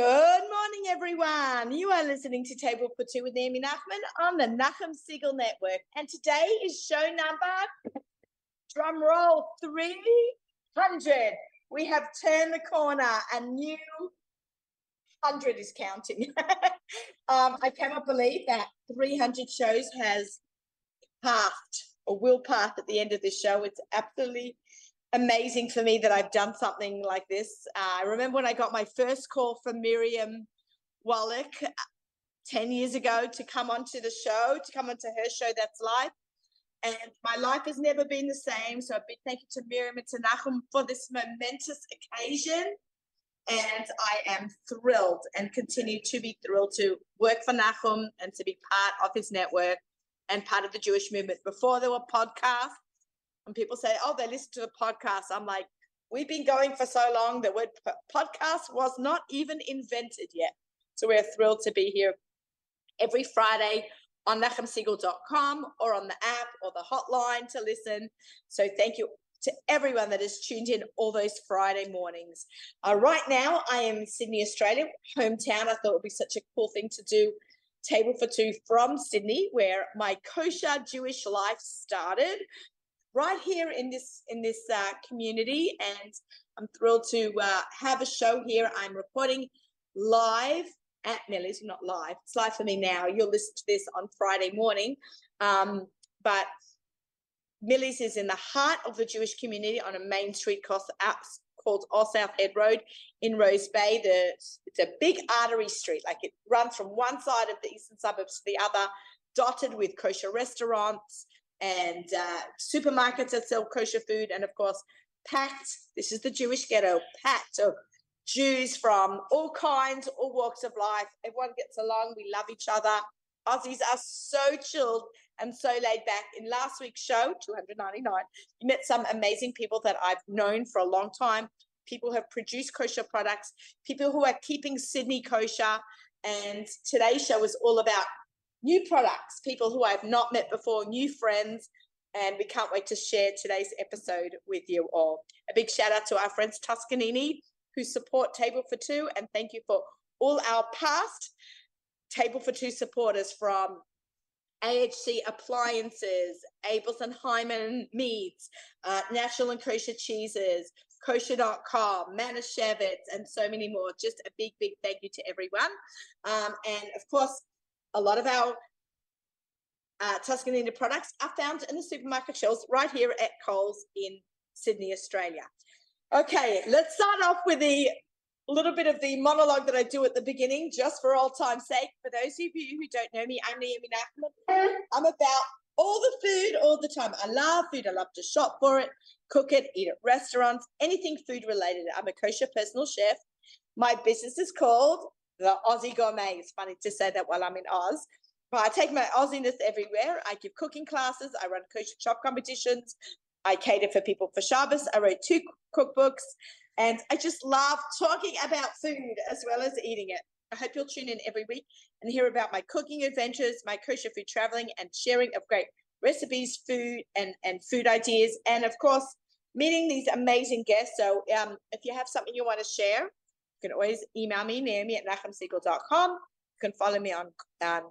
Good morning, everyone. You are listening to Table for Two with Naomi Nachman on the Nachum Segal Network. And today is show number, drum roll, 300. We have turned the corner. A new 100 is counting. um, I cannot believe that 300 shows has passed or will pass at the end of this show. It's absolutely amazing for me that I've done something like this. Uh, I remember when I got my first call from Miriam Wallach uh, 10 years ago to come onto the show, to come onto her show that's live. And my life has never been the same. So a big thank you to Miriam and to Nachum for this momentous occasion. And I am thrilled and continue to be thrilled to work for Nachum and to be part of his network and part of the Jewish movement. Before there were podcasts, and people say, oh, they listen to the podcast. I'm like, we've been going for so long. The word podcast was not even invented yet. So we're thrilled to be here every Friday on nachumsegal.com or on the app or the hotline to listen. So thank you to everyone that has tuned in all those Friday mornings. Uh, right now, I am Sydney, Australia, hometown. I thought it would be such a cool thing to do. Table for two from Sydney, where my kosher Jewish life started right here in this in this uh, community, and I'm thrilled to uh, have a show here. I'm recording live at Millee's, not live. It's live for me now. You'll listen to this on Friday morning, um, but Millee's is in the heart of the Jewish community on a main street called, Old South Head Road in Rose Bay. The, it's a big artery street, like it runs from one side of the eastern suburbs to the other, dotted with kosher restaurants, and uh, supermarkets that sell kosher food, and of course, packed. This is the Jewish ghetto, packed of Jews from all kinds, all walks of life. Everyone gets along. We love each other. Aussies are so chilled and so laid back. In last week's show, 299, you met some amazing people that I've known for a long time. People who have produced kosher products, people who are keeping Sydney kosher. And today's show is all about new products, people who I've not met before, new friends, and we can't wait to share today's episode with you all. A big shout out to our friends Tuscanini who support Table for Two, and thank you for all our past Table for Two supporters from AHC Appliances, Abeles and Heymann Meats, uh, Natural and Kosher Cheeses, kosher.com, Manischewitz, and so many more. Just a big, big thank you to everyone. Um, and of course, a lot of our uh, Tuscanini products are found in the supermarket shelves right here at Coles in Sydney, Australia. Okay, let's start off with the little bit of the monologue that I do at the beginning, just for old time's sake. For those of you who don't know me, I'm Naomi Nachman. I'm about all the food all the time. I love food. I love to shop for it, cook it, eat at restaurants, anything food related. I'm a kosher personal chef. My business is called the Aussie Gourmet. It's funny to say that while I'm in Oz. But I take my Aussiness everywhere. I give cooking classes. I run kosher shop competitions. I cater for people for Shabbos. I wrote two cookbooks. And I just love talking about food as well as eating it. I hope you'll tune in every week and hear about my cooking adventures, my kosher food traveling, and sharing of great recipes, food, and, and food ideas. And of course, meeting these amazing guests. So um, if you have something you want to share, you can always email me, Naomi at nachumsegal.com. You can follow me on um,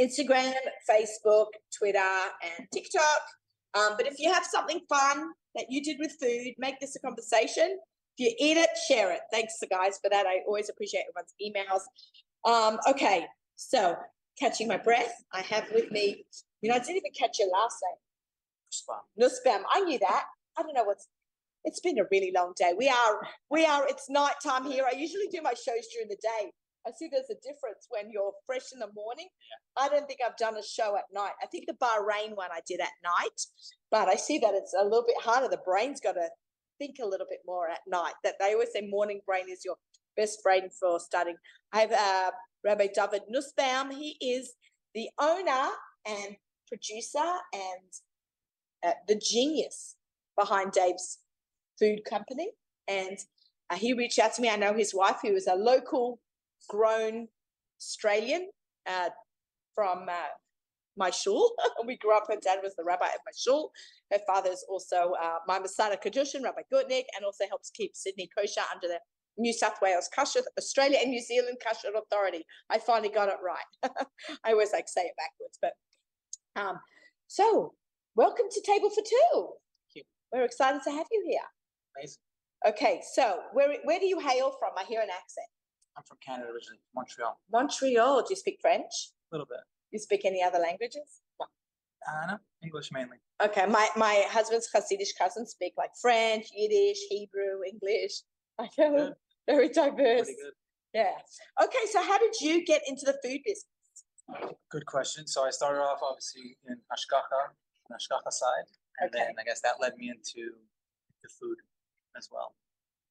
Instagram, Facebook, Twitter, and TikTok. Um, but if you have something fun that you did with food, make this a conversation. If you eat it, share it. Thanks, guys, for that. I always appreciate everyone's emails. Um, okay, so catching my breath, I have with me, you know, I didn't even catch your last name. Nussbaum. I knew that. I don't know what's it's been a really long day. We are, we are, it's nighttime here. I usually do my shows during the day. I see there's a difference when you're fresh in the morning. Yeah. I don't think I've done a show at night. I think the Bahrain one I did at night, but I see that it's a little bit harder. The brain's got to think a little bit more at night. That they always say morning brain is your best brain for studying. I have uh, Rabbi David Nussbaum. He is the owner and producer and uh, the genius behind Dave's food company. And uh, he reached out to me. I know his wife, who is a local grown Australian uh, from uh, my shul. we grew up, her dad was the rabbi at my shul. Her father is also uh, my mesader kiddushin, Rabbi Gutnick, and also helps keep Sydney kosher under the New South Wales, Kosher, Australia and New Zealand Kosher Authority. I finally got it right. I always like say it backwards, but um, so welcome to Table for Two. We're excited to have you here. Amazing. Okay, so where where do you hail from? I hear an accent. I'm from Canada originally, Montreal. Montreal. Do you speak French? A little bit. Do you speak any other languages? Uh, no, English mainly. Okay, my my husband's Hasidic cousins speak like French, Yiddish, Hebrew, English. I know, very diverse. Pretty good. Yeah. Okay, so how did you get into the food business? Good question. So I started off obviously in hashgacha, hashgacha side, and Okay. then I guess that led me into the food as well.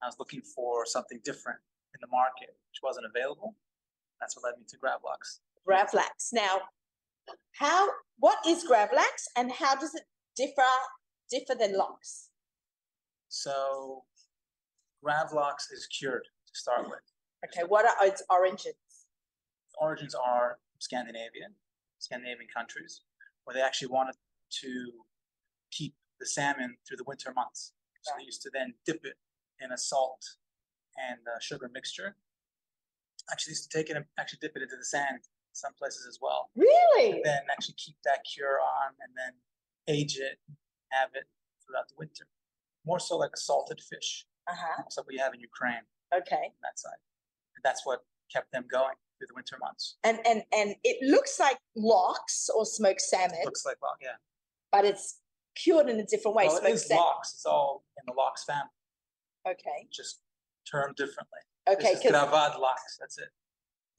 I was looking for something different in the market, which wasn't available. That's what led me to Gravlux. Gravlax. Now, how what is Gravlax and how does it differ differ than Lox? So Gravlux is cured to start with. Okay, what are its origins? origins are Scandinavian, Scandinavian countries, where they actually wanted to keep the salmon through the winter months. So they used to then dip it in a salt and uh, sugar mixture. Actually, used to take it and actually dip it into the sand some places as well. Really? And then actually keep that cure on and then age it, have it throughout the winter. More so like a salted fish, Uh-huh. almost like we have in Ukraine Okay. that side. And that's what kept them going through the winter months. And and and it looks like lox or smoked salmon, Looks like well, yeah. but it's cured in a different way. Well, it smoked is lox. It's all in the lox family, Okay. just termed differently. Okay, This is because gravad lox. That's it.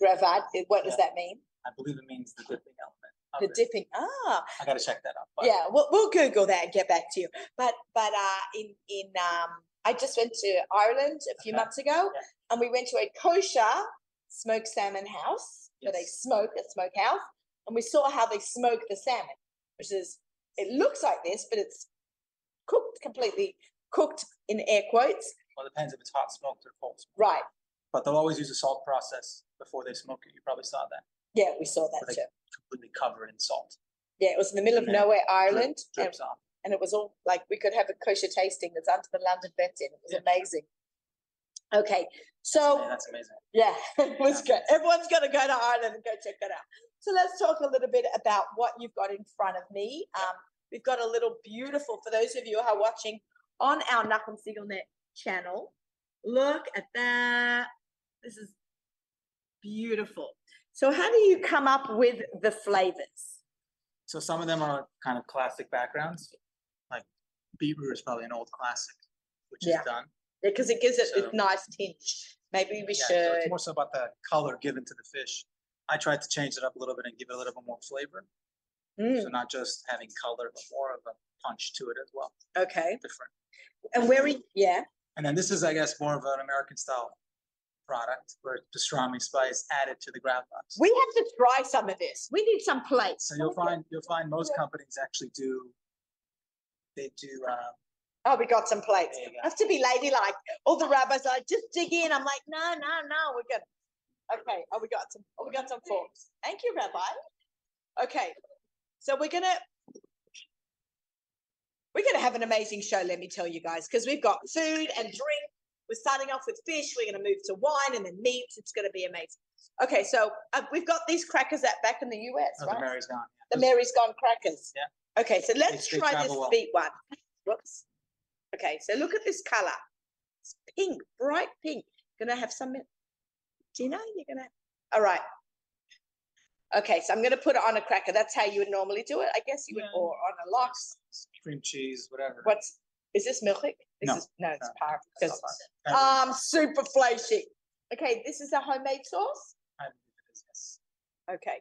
gravad, what does Yeah. that mean? I believe it means the dipping element. The it. dipping. Ah, I got to check that out. but yeah. We'll, we'll Google that and get back to you. But but uh, in in um, I just went to Ireland a few Okay. months ago, Yeah. and we went to a kosher smoked salmon house where they smoke a smokehouse, and we saw how they smoke the salmon, which is it looks like this, but it's cooked completely cooked in air quotes. Well, it depends if it's hot smoked or cold smoked. Right. But they'll always use a salt process before they smoke it. You probably saw that. Yeah, we saw that Where they too. completely covered in salt. Yeah, it was in the middle of And then nowhere, Drip- Ireland, and, drips off. and it was all like we could have a kosher tasting that's under the London Beth Din. It was Yeah. amazing. Okay, Yeah, so that's amazing. yeah, it was good. Everyone's got to go to Ireland and go check it out. So let's talk a little bit about what you've got in front of me. Um, we've got a little beautiful, for those of you who are watching on our Nachum Siegelnet channel, look at that. This is beautiful. So how do you come up with the flavors? So some of them are kind of classic backgrounds. Like beetroot is probably an old classic, which Yeah. is done. Because it gives it So- a nice tinge. Maybe we Yeah, so it's should. more so about the color given to the fish. I tried to change it up a little bit and give it a little bit more flavor. Mm, So not just having color, but more of a punch to it as well. okay. Different. And where we, yeah. And then this is, I guess, more of an American style product where pastrami spice added to the gravlax. We have to try some of this. We need some plates. So you'll find you'll find most companies actually do they do um, Oh, we got some plates. Go. I have to be ladylike. All the rabbis are like, just dig in. I'm like, no, no, no, we're good. Okay. Oh, we got some. Oh, we got some forks. Thank you, Rabbi. Okay. So we're gonna we're gonna have an amazing show. Let me tell you guys, because we've got food and drink. We're starting off with fish. We're gonna move to wine and then meats. It's gonna be amazing. Okay, so uh, we've got these crackers that back in the US, oh, right? the Mary's gone. The Mary's Gone crackers. Yeah. Okay, so let's try this well. sweet one. Whoops. Okay, so look at this color. It's pink, bright pink. Gonna have some dinner. You're gonna. All right. Okay, so I'm gonna put it on a cracker. That's how you would normally do it. I guess you would, Yeah. or on a lox. cream cheese, whatever. What's is this milchik? This No, is no, it's no, par It's because not bad. um super flashy. Okay, this is a homemade sauce. I believe it is, yes. Okay.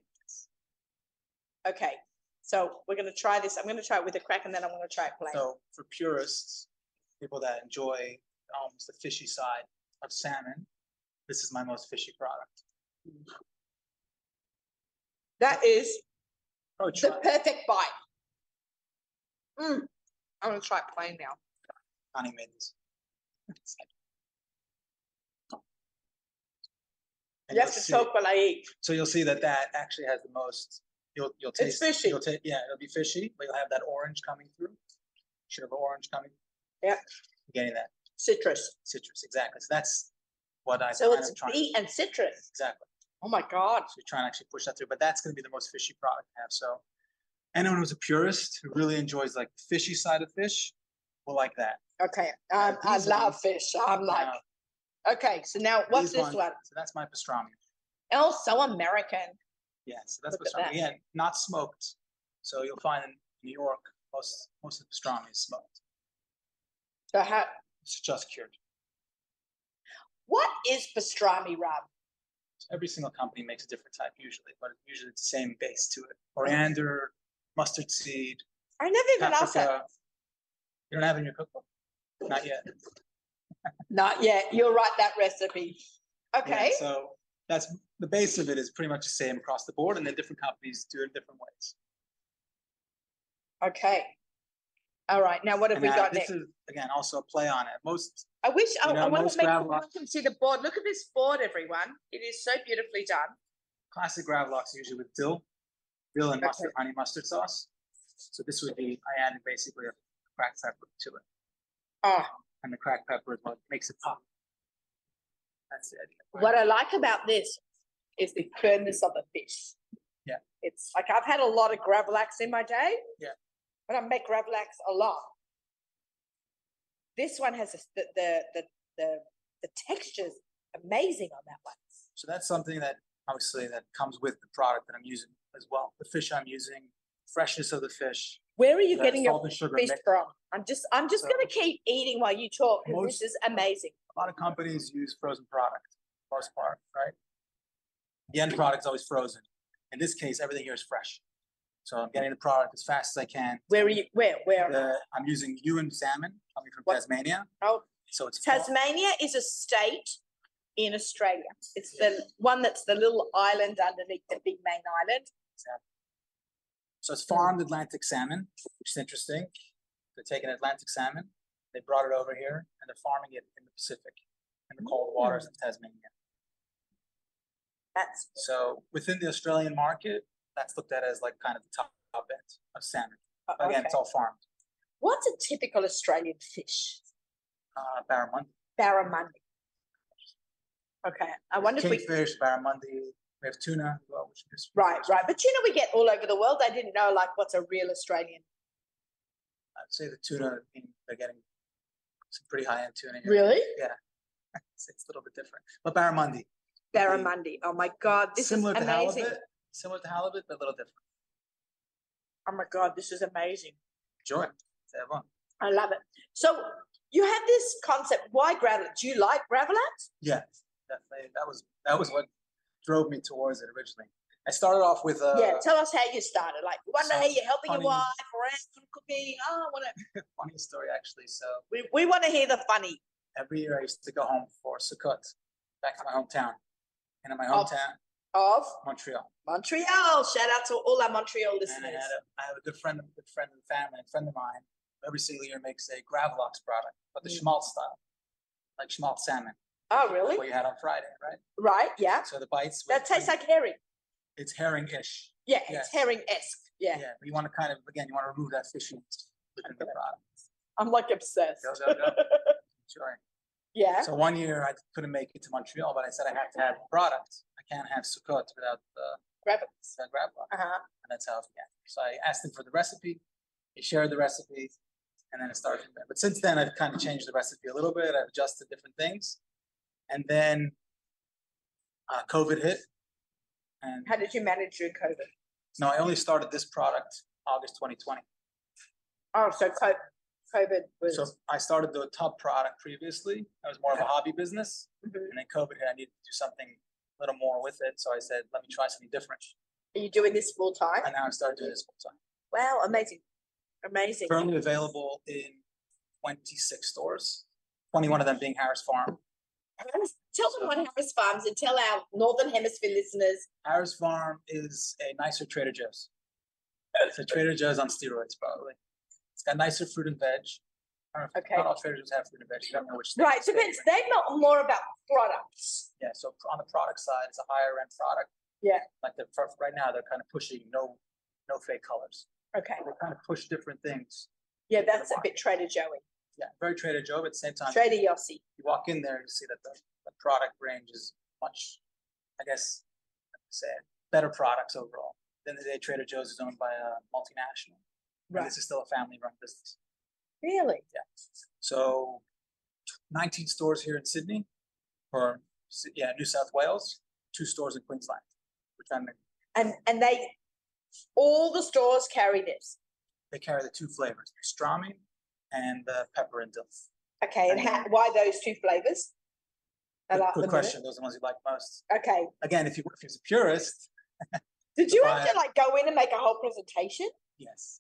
Okay. So we're gonna try this. I'm gonna try it with a crack and then I'm gonna try it plain. So for purists, people that enjoy almost the fishy side of salmon, this is my most fishy product. That is Oh, the perfect bite. Mm. I'm gonna try it plain now. Connie made this. And You have to see- choke while I eat. So you'll see that that actually has the most. You'll you'll It's taste. fishy. You'll ta- yeah, it'll be fishy, but you'll have that orange coming through. Should have orange coming. Yeah. Getting that Citrus. citrus exactly. So that's what I So it's beet and citrus. exactly. Oh my God. So you're trying to actually push that through, but that's gonna be the most fishy product to have, so. Anyone who's a purist who really enjoys like fishy side of fish will like that. Okay. Um, I love ones- fish. I'm like, okay. So now what's this one? So that's my pastrami. Oh, so American. Yeah, so that's Look pastrami. that. Again, not smoked. So you'll find in New York, most, most of the pastrami is smoked. So how, It's just cured. what is pastrami Rob? Every single company makes a different type usually, but usually it's the same base to it. Coriander, mustard seed, I never even asked that. paprika. You don't have it in your cookbook? Not yet. Not yet. You'll write that recipe. Yeah, Okay. So that's, the base of it is pretty much the same across the board and then different companies do it in different ways. Okay. All right. Now what have And we got this next? is, again, also a play on it. Most, I wish I, you know, I want most to make gravel- everyone can see the board. Look at this board, everyone. It is so beautifully done. classic gravlax usually with dill, dill and mustard, honey mustard sauce. So this would be, I added basically a cracked pepper to it. Oh, And the cracked pepper is what makes it pop. That's the idea. what I like about this is the firmness of the fish. Yeah. It's like I've had a lot of gravlax in my day. Yeah. But I make gravlax a lot. This one has a, the, the, the, the, the texture's amazing on that one. So that's something that obviously that comes with the product that I'm using as well. The fish I'm using, freshness of the fish. Where are you the getting your sugar fish mix. from? I'm just, I'm just So- gonna keep eating while you talk, because this is amazing. A lot of companies use frozen product, for the most part, right? The end product is always frozen. In this case, everything here is fresh. So I'm getting the product as fast as I can. Where are you, where, where? The, I'm using Huon salmon coming from What? Tasmania. Oh, So it's Tasmania is a state in Australia. It's the one that's the little island underneath the big main island. So it's farmed Atlantic salmon, which is interesting. They're taking Atlantic salmon, they brought it over here, and they're farming it in the Pacific, in the cold waters hmm. of Tasmania. That's So within the Australian market, that's looked at as like kind of the top, top end of salmon. uh, Again, okay. it's all farmed. What's a typical Australian fish? Uh, barramundi, Barramundi. Okay, I wonder if we. kingfish, barramundi. We have tuna as well, which is Right, right, but tuna we get all over the world. I didn't know like what's a real Australian. I'd say the tuna, they're getting some pretty high end tuna. here. Really? It's, it's a little bit different, but barramundi. Barramundi. Oh my God, this similar is to amazing. halibut, similar to halibut, but a little different. Oh my God, this is amazing. Everyone. I love it. So you have this concept. Why gravel? Do you like gravlax? Yeah, definitely. That was that was what drove me towards it originally. I started off with uh, yeah, tell us how you started. Like one so day you're helping funny- your wife around cooking. Oh, I want to. funny story actually. So We, we want to hear the funny. every year I used to go home for Sukkot, back to my hometown, and in my Oh. Of Montreal. Montreal. Shout out to all our Montreal And I had a, I have a good friend, a good friend of the family, a friend of mine. Every single year makes a Gravlox product, but the Mm. schmaltz style, like schmaltz salmon, Oh, really? what you had on Friday, right? Right. Yeah. So the bites. That tastes like herring. it's herring-ish. Yeah, Yes. it's herring esque. Yeah. Yeah, but you want to kind of again, you want to remove that fishiness within the product. I'm like obsessed. Go, go, go. Sure. yeah. So one year I couldn't make it to Montreal, but I said I have to have product. I can't have Sukkot without the Grab it. the Gravlox. Uh huh. and that's how it began. So I asked him for the recipe. He shared the recipe, and then it started from there. But since then, I've kind of changed the recipe a little bit. I've adjusted different things, and then uh, COVID hit, and How did you manage during COVID? no, I only started this product August 2020. Oh, so COVID was. So I started the tub product previously. That was more of a hobby business, Mhm. and then COVID hit. I needed to do something little more with it, so I said, let me try something different. Are you doing this full time? And now I started doing this full time. Wow, amazing. Amazing. currently available in 26 stores, 21 of them being Harris Farm. Harris- Tell them what Harris Farms and tell our Northern Hemisphere listeners. Harris Farm is a nicer Trader Joe's. It's a Trader Joe's on steroids, probably. It's got nicer fruit and veg. I don't know if- Okay. Not all Trader Joe's have fruit and veg. You don't know which. Right, depends. in. They know more about products. Yeah, so on the product side, it's a higher end product. Yeah. Like the, for, right now, they're kind of pushing no, no fake colors. Okay. They kind of push different things. Yeah, that's a bit Trader Joey. Yeah, very Trader Joe, but at the same time, Trader Yossi. you walk in there, you see that the, the product range is much, I guess, how to say better products overall. Then the day Trader Joe's is owned by a multinational. and Right. This is still a family-run business. Really? Yeah. So nineteen stores here in Sydney, or yeah, New South Wales, two stores in Queensland. Which I'm, And, and they, all the stores carry this. they carry the two flavors, pastrami and the pepper and dill. Okay, and how, why those two flavors? I Good, like good question. Those are the ones you like most. Okay, Again, if you if you're a purist, did you have to like go in and make a whole presentation? yes.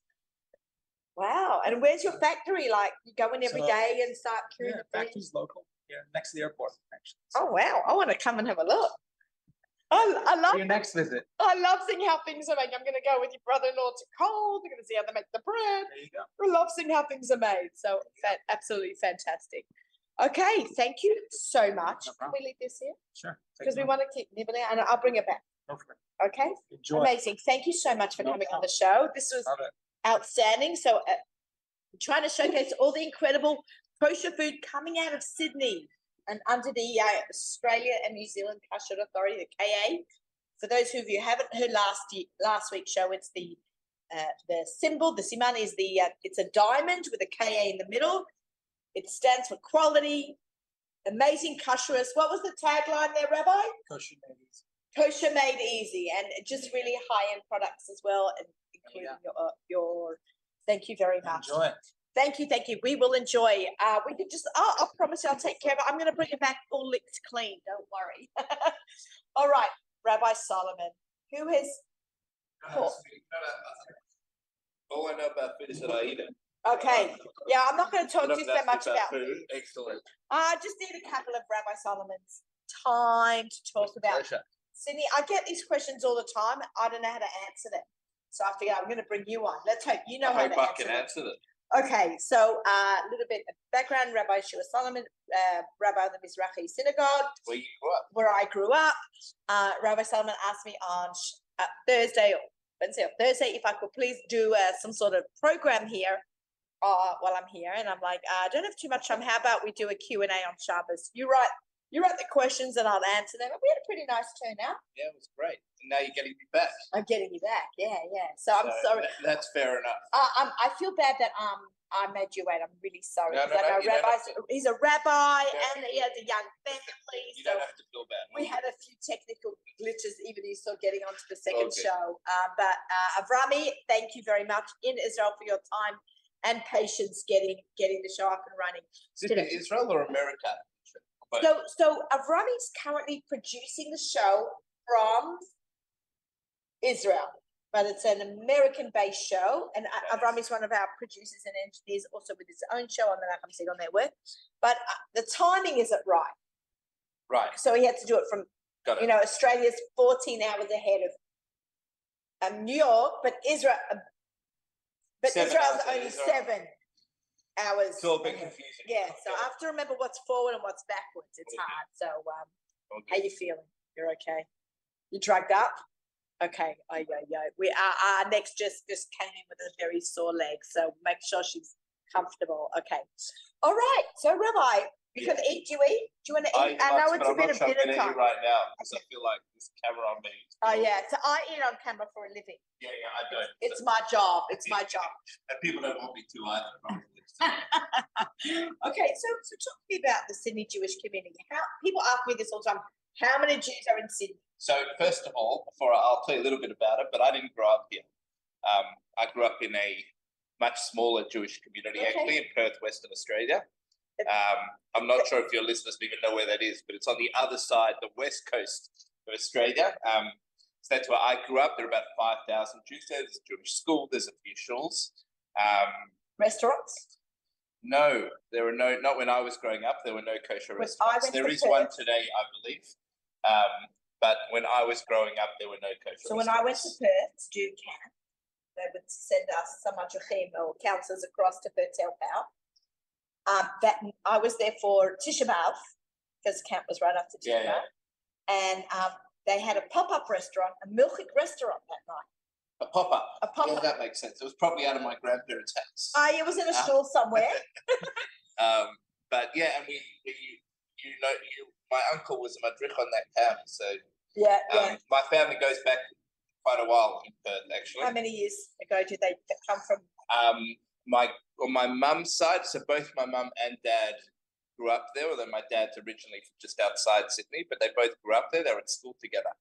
Wow, and where's your factory? Like, you go in every So- day and start Yeah, curing the food? factory's local. Yeah, next to the airport. Actually. Oh, wow, I wanna come and have a look. I, I love Your next visit. I love seeing how things are made. I'm going to go with your brother-in-law to Coles. We're going to see how they make the bread. There you go. I love seeing how things are made. So fa- absolutely fantastic. Okay, thank you so much. Can we leave this here? Sure. Because we want to keep nibbling and I'll bring it back. Okay, Enjoy. amazing. Thank you so much for No coming on the show. This was Love it. Outstanding. So, uh, trying to showcase all the incredible kosher food coming out of Sydney and under the uh, Australia and New Zealand Kosher Authority, the KA. For those of you who haven't heard last year, last week's show, it's the uh, the symbol. The siman is the uh, it's a diamond with a KA in the middle. It stands for quality, amazing kashrus. What was the tagline there, Rabbi? Kosher ladies. kosher made easy and just really high end products as well and including Yeah. your your thank you very much Enjoy it. thank you thank you we will enjoy uh we could just oh, i promise you i'll take care of it i'm going to bring it back all licked clean don't worry all right rabbi solomon who has Cool. All I know about food is that I eat it. okay yeah i'm not going to talk to you so much about food. Excellent. i just need a couple of rabbi solomon's time to talk about Pleasure. Sydney, I get these questions all the time. I don't know how to answer them. So I figured I'm going to bring you on. Let's hope you know I how to I answer can answer them. Okay, so uh, a little bit of background. Rabbi Shua Solomon, uh, Rabbi of the Mizrahi Synagogue, Where you grew up. where I grew up. Uh, Rabbi Solomon asked me on uh, Thursday or Wednesday or Thursday if I could please do uh, some sort of program here uh, while I'm here. And I'm like, uh, I don't have too much time. How about we do a Q&A on Shabbos? You write, you write the questions and I'll answer them. And we had a pretty nice turnout. Yeah, it was great. And now you're getting me back. I'm getting you back. Yeah, yeah. So I'm So sorry. that- that's fair enough. I, I'm, I feel bad that um I made you wait. I'm really sorry No, no, no, know you don't have rabbis. He's a rabbi and he has a young family. You So don't have to feel bad. we had a few technical glitches. Even he's still getting onto the second Okay. show. Uh, but uh, Avrami, thank you very much in Israel for your time and patience getting getting the show up and running. Is it Israel or America? But So so Avrami's currently producing the show from Israel, but it's an American-based show, and A- Avrami's one of our producers and engineers, also with his own show on the Nachum Segal Network. But uh, the timing isn't right, right, so he had to do it from got you know Australia's 14 hours ahead of um, New York, but Israel, uh, but Seven. Israel's only Israel. seven hours. It's all a bit confusing. Yeah, so I have to remember what's forward and what's backwards. It's Okay. hard. So, um, how you feeling? You're okay. You drugged up? Okay. Oh yeah, yeah. We our, our next just just came in with a very sore leg, so make sure she's comfortable. Okay. All right. So, Rabbi, you can eat. Do you eat? Do you want to I, eat? I, know it's a bit of I'm dinner time. right now because I feel like this camera on me. is Oh yeah. So I eat on camera for a living. Yeah, yeah, I don't. It's my job. It's my job. and people don't want me to either. okay, so so talk to me about the Sydney Jewish community. How people ask me this all the time. How many Jews are in Sydney? So first of all, before I- I'll tell you a little bit about it, but I didn't grow up here. Um, I grew up in a much smaller Jewish community, Okay. actually in Perth, Western Australia. Um, I'm not sure if your listeners even know where that is, but it's on the other side, the west coast of Australia. Um, so that's where I grew up. There are about 5,000 Jews there. There's a Jewish school, there's a few shuls. Um, Restaurants? no, there were no, not when I was growing up, there were no kosher When restaurants. There is one today, I believe. Um, but when I was growing up, there were no kosher So when I went to. Perth to do camp, they would send us some Ajuchim or counsellors across to Perth to help out. Um, that I was there for Tisha B'Av because camp was right after Tisha Yeah, B'Av, and um, they had a pop-up restaurant, a milchik restaurant that night. A pop up. A Yeah, pop-up. that makes sense. It was probably out of my grandparents' house. Ah, it was in a Ah. shul somewhere. um, but yeah, and we, we you know, you my uncle was a madrich on that camp, so Yeah, yeah. um, my family goes back quite a while in Perth, actually. How many years ago did they come from? Um, my on my mum's side, so both my mum and dad grew up there. Although my dad's originally from just outside Sydney, but they both grew up there. They were at school together.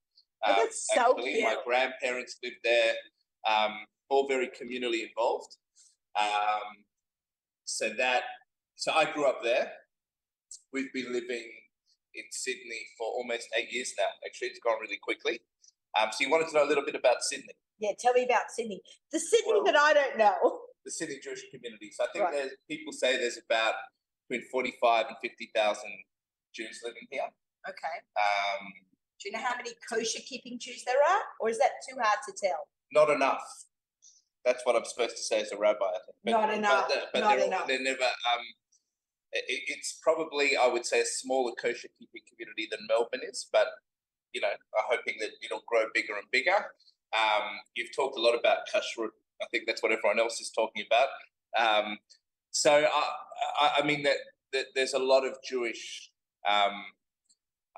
Oh, that's so actually, my grandparents lived there. Um, all very communally involved. Um, so that so I grew up there. We've been living in Sydney for almost eight years now. Actually, it's gone really quickly. Um, so you wanted to know a little bit about Sydney. Yeah, tell me about Sydney. The Sydney Well- that I don't know. the Sydney Jewish community. So I think Right. there's people say there's about between forty-five and fifty thousand Jews living here. Okay. Um, Do you know how many kosher keeping Jews there are, or is that too hard to tell? not enough. That's what I'm supposed to say as a rabbi. I think. Not enough, the- But, not they're, enough. they're never. Um, it, it's probably I would say a smaller kosher keeping community than Melbourne is, but you know, I'm hoping that it'll grow bigger and bigger. Um, you've talked a lot about kashrut. I think that's what everyone else is talking about. Um, so I, I, I mean that, that there's a lot of Jewish um,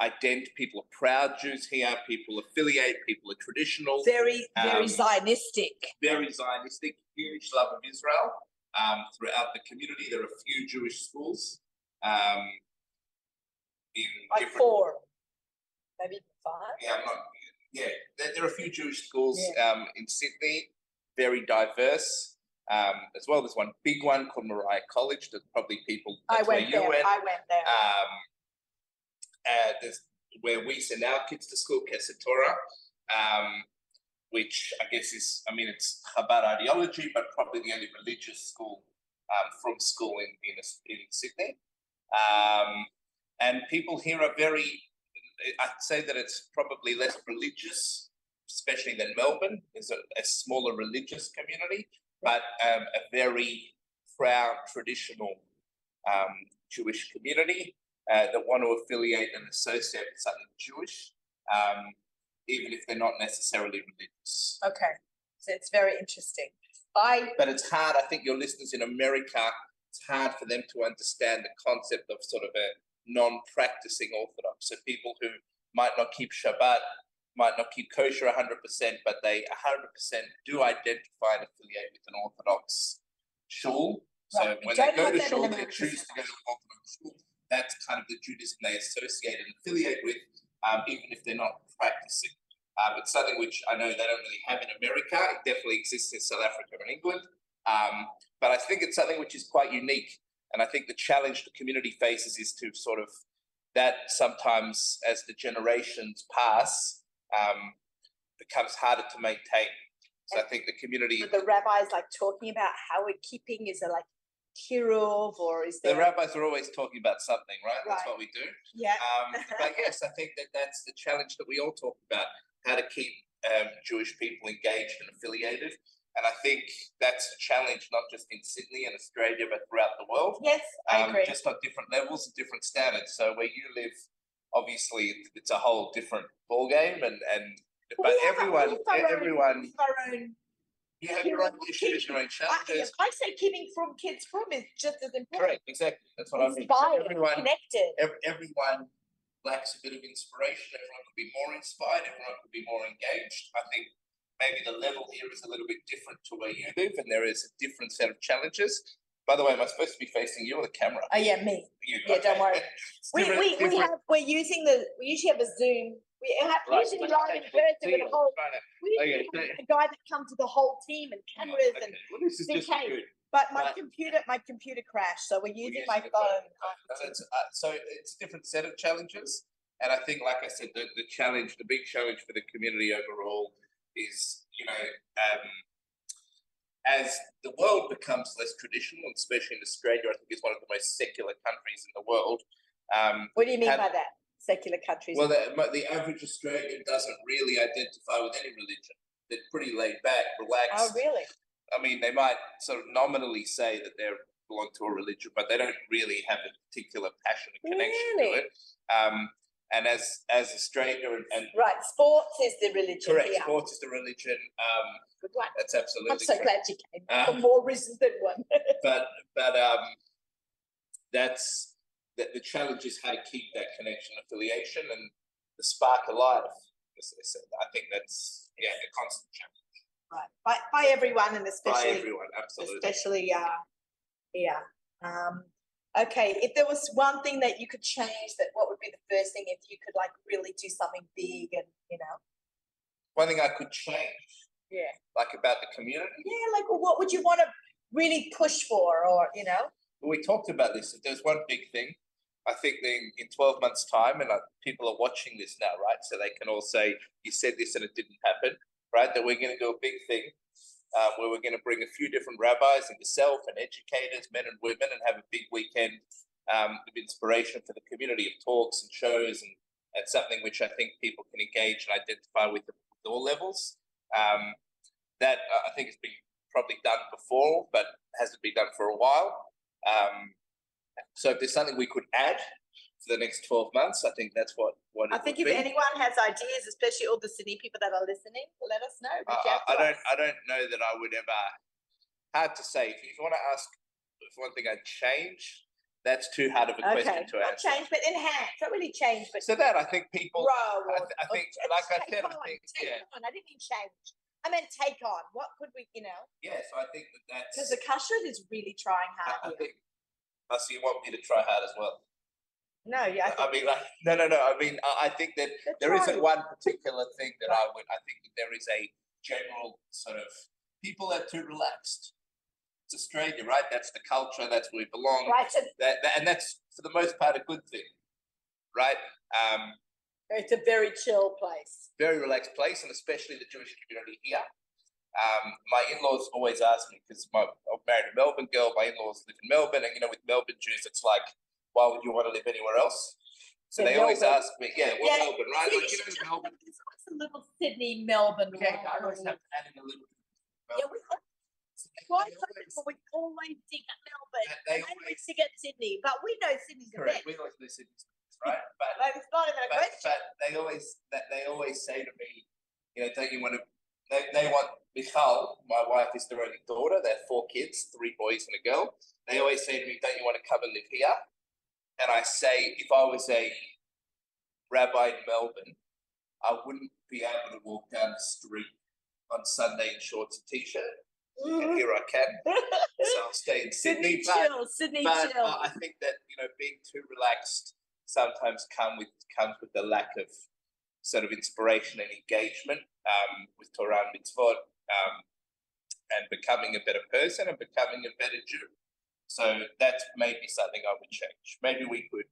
ident. People are proud Jews here. People affiliate. People are traditional. Very, very Um, Zionistic. Very Zionistic. Huge love of Israel um, throughout the community. There are a few Jewish schools. Um, in Like different four, maybe five. yeah, I'm not, yeah, there, there are a few Jewish schools Yeah. um, in Sydney, very diverse. Um, as well, there's one big one called Moriah College. That probably people. I went there. went. I went there. Um, uh, where we send our kids to school, Kesser Torah, um, which I guess is, I mean, it's Chabad ideology, but probably the only religious school um, from school in in, in Sydney. Um, and people here are very, I'd say that it's probably less religious, especially than Melbourne. Is a, a smaller religious community, but um, a very proud traditional um, Jewish community uh, that want to affiliate and associate with something Jewish, um, even if they're not necessarily religious. Okay, so it's very interesting. I But it's hard. I think your listeners in America, it's hard for them to understand the concept of sort of a non-practicing Orthodox. So people who might not keep Shabbat, might not keep kosher 100%, but they 100% do identify and affiliate with an Orthodox shul. So Right, we when they go to shul, they choose to go to an Orthodox shul. That's kind of the Judaism they associate and affiliate with, um, even if they're not practicing. Um, it's something which I know they don't really have in America. It definitely exists in South Africa and England. Um, but I think it's something which is quite unique. And I think the challenge the community faces is to sort of that sometimes as the generations pass um, becomes harder to maintain. So I think the community, the rabbis like talking about how we're keeping is it like kiruv or is there... the rabbis are always talking about something, right? That's what we do. yeah Um, but yes, I think that that's the challenge that we all talk about: how to keep um, Jewish people engaged and affiliated. And I think that's a challenge not just in Sydney and Australia, but throughout the world. yes I um, agree just on different levels and different standards. So where you live, obviously, it's, a whole different ball game, and and but everyone, own- everyone, our own you have your own issues, your own I, challenges. I say keeping from kids from is just as important Correct, exactly. That's what I mean. So inspired everyone, connected ev- everyone lacks a bit of inspiration. Everyone could be more inspired. Everyone could be more engaged. I think maybe the level here is a little bit different to where you live, and there is a different set of challenges. By the way, am I supposed to be facing you or the camera? oh yeah me You, Yeah, don't worry. We, we, we have we're using the we usually have a zoom we have Right, usually live in person with a whole we Okay, a guy that comes with the whole team and cameras Okay, and well, this is just good. but my Right. computer my computer crashed so we're using my phone No, that's, uh, so it's a different set of challenges, and I think, like I said, the, the challenge, the big challenge for the community overall is, you know, um, as the world becomes less traditional, especially in Australia, I think is one of the most secular countries in the world. Um, what do you mean by that secular countries well, the, the average Australian doesn't really identify with any religion. They're pretty laid back, relaxed. oh really I mean, they might sort of nominally say that they belong to a religion, but they don't really have a particular passion and connection Really? to it. Um, and as as Australia and, and right sports is the religion correct, here sports is the religion. Um, good one that's absolutely i'm so correct. glad you came Um, for more reasons than one But but um, that's the, the challenge is how to keep that connection, affiliation, and the spark alive. I think that's yeah, a constant challenge Right, by, by everyone and by especially, everyone. Absolutely. especially, uh, yeah. Um, okay, if there was one thing that you could change, that what would be the first thing if you could like really do something big and, you know? One thing I could change, Yeah. like about the community. Yeah, like well, what would you want to really push for or, you know? we talked about this. If there's one big thing, I think in, in 12 months' time, and people are watching this now, right? So they can all say, you said this and it didn't happen, right? That we're going to do a big thing um, where we're going to bring a few different rabbis and yourself and educators, men and women, and have a big weekend um, of inspiration for the community of talks and shows and, and something which I think people can engage and identify with at all levels. Um, that uh, I think has been probably done before, but hasn't been done for a while. Um, so if there's something we could add for the next 12 months, I think that's what, what I think if be. anyone has ideas, especially all the Sydney people that are listening, let us know. I, I, uh, I don't us. I don't know that I would ever hard to say. If you, want to ask if one thing I'd change, that's too hard of a Okay, question to not answer. change, but enhance. Not really change, but So that I think people grow. I, th- I think just like I said, I think yeah. on. I didn't mean change. I meant take on. What could we, you know? Yeah, so I think that that's Because the Kashrut is really trying I, hard I here. think I see you want me to try hard as well. No, yeah, I I, mean like no no no. I mean I, I think that there isn't one particular thing that I would. I think that there is a general sort of people are too relaxed. It's Australia, right? That's the culture. That's where we belong. right. So That, that and that's for the most part a good thing, right? Um, it's a very chill place. very relaxed place, and especially the Jewish community here. Um, my in-laws always ask me because my I'm married a Melbourne girl. My in-laws live in Melbourne, and you know, with Melbourne Jews, it's like, why would you want to live anywhere else? So Yeah, they always ask me, yeah, well, Yeah, Melbourne, right? Like you know, Melbourne. Always a little Sydney, Melbourne. Yeah, I always have to add in a little. bit. Yeah, we why people we always dig at Melbourne. They, they and we always, dig at Sydney, but we know Sydney's correct. We always to this, right? But Like it's not even a but, question. but they always that they always say to me, you know, don't you want to? They, they want Michal, my wife is their only daughter. They have four kids, three boys and a girl. They always say to me, don't you want to come and live here? And I say, if I was a rabbi in Melbourne, I wouldn't be able to walk down the street on Sunday in shorts and t-shirt. And Mhm. here I can. So I'll stay in Sydney Sydney, but chill, Sydney but chill. uh, I think that you know being too relaxed sometimes come with comes with the lack of sort of inspiration and engagement um, with Torah and mitzvot um, and becoming a better person and becoming a better Jew. So that's maybe something I would change. Maybe we could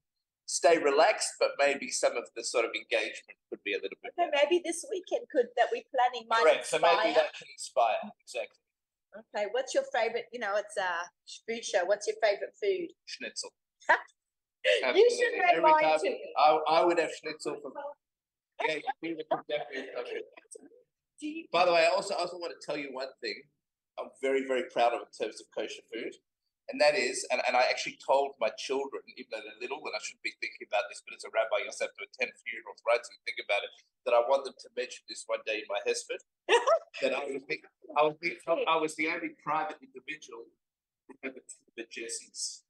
stay relaxed, but maybe some of the sort of engagement could be a little bit Okay, maybe this weekend could that we're planning might Correct. So maybe that can inspire. Exactly. Okay, what's your favorite? You know, it's a food show. What's your favorite food? Schnitzel. You should make mine too. I, I would have schnitzel for yeah, you could definitely have it. By the way, I also also want to tell you one thing I'm very, very proud of in terms of kosher food. And that is, and, and I actually told my children, even though they're little, and I shouldn't be thinking about this, but as a rabbi, you also have to attend funerals, right? So you think about it, that I want them to mention this one day in my hesped. that I was, the, I, was the, I was the only private individual who ever the Jesse's,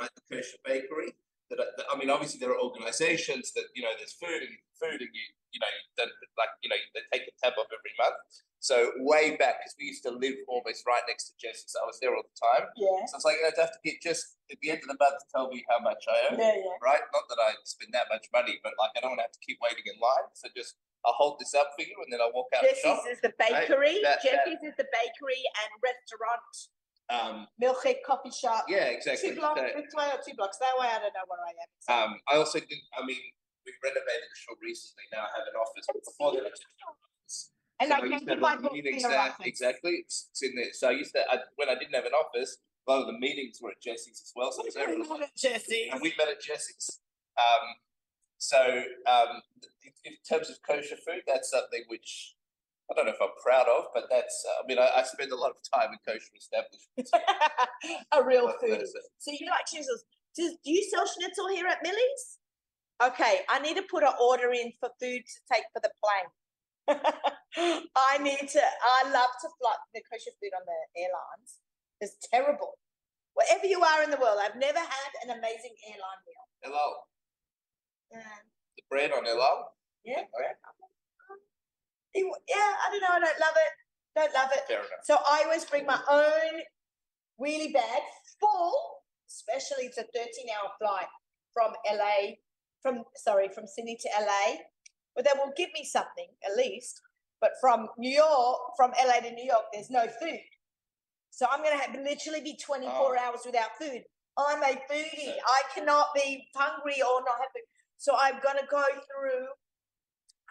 right? The kosher bakery. That, I- that I mean, obviously there are organisations that you know there's food and food, and you you know don't like you know they take a tab off every month. So way back because we used to live almost right next to Jesse's, I was there all the time. yeah, So it's like you know, to have to get just at the end of the month tell me how much I owe, yeah, yeah. right? Not that I spend that much money, but like I don't want to have to keep waiting in line. So just I'll hold this up for you, and then I'll walk out the shop. Is the bakery. That- that- Jesse's is the bakery and restaurant. Um, Milkshake coffee shop. yeah, exactly. Two blocks, So- this way or two blocks that way. I don't know where I am. So- Um, I also did. I mean, we renovated the shop recently. Now I have an office. Before that, I just had an office. and So I used can to have the meetings there. Exactly, it's, it's in there. So I used to. I, when I didn't have an office, a lot of the meetings were at Jesse's as well. So it was I everyone. love it, Jesse. and we met at Jesse's. Um, so um, in, in terms of kosher food, that's something which I don't know if I'm proud of, but that's. Uh, I mean, I, I spend a lot of time in kosher establishments. a real But foodie. that's it. So you like schnitzels? Do, do you sell schnitzel here at Millee's? Okay, I need to put an order in for food to take for the plane. I need to. I love to fly the kosher food on the airlines. It's terrible. wherever you are in the world. I've never had an amazing airline meal. Hello. Yeah. The bread on hello. Yeah. Okay. It- Yeah, I don't know. I don't love it. Don't love it. Fair enough. So I always bring my own wheelie bag full, especially it's a 13 hour flight from LA, from sorry, from Sydney to LA. But they will give me something at least. But from New York, from LA to New York, there's no food. So I'm gonna have literally be 24 Oh. hours without food. I'm a foodie. I cannot be hungry or not have food. So I'm gonna go through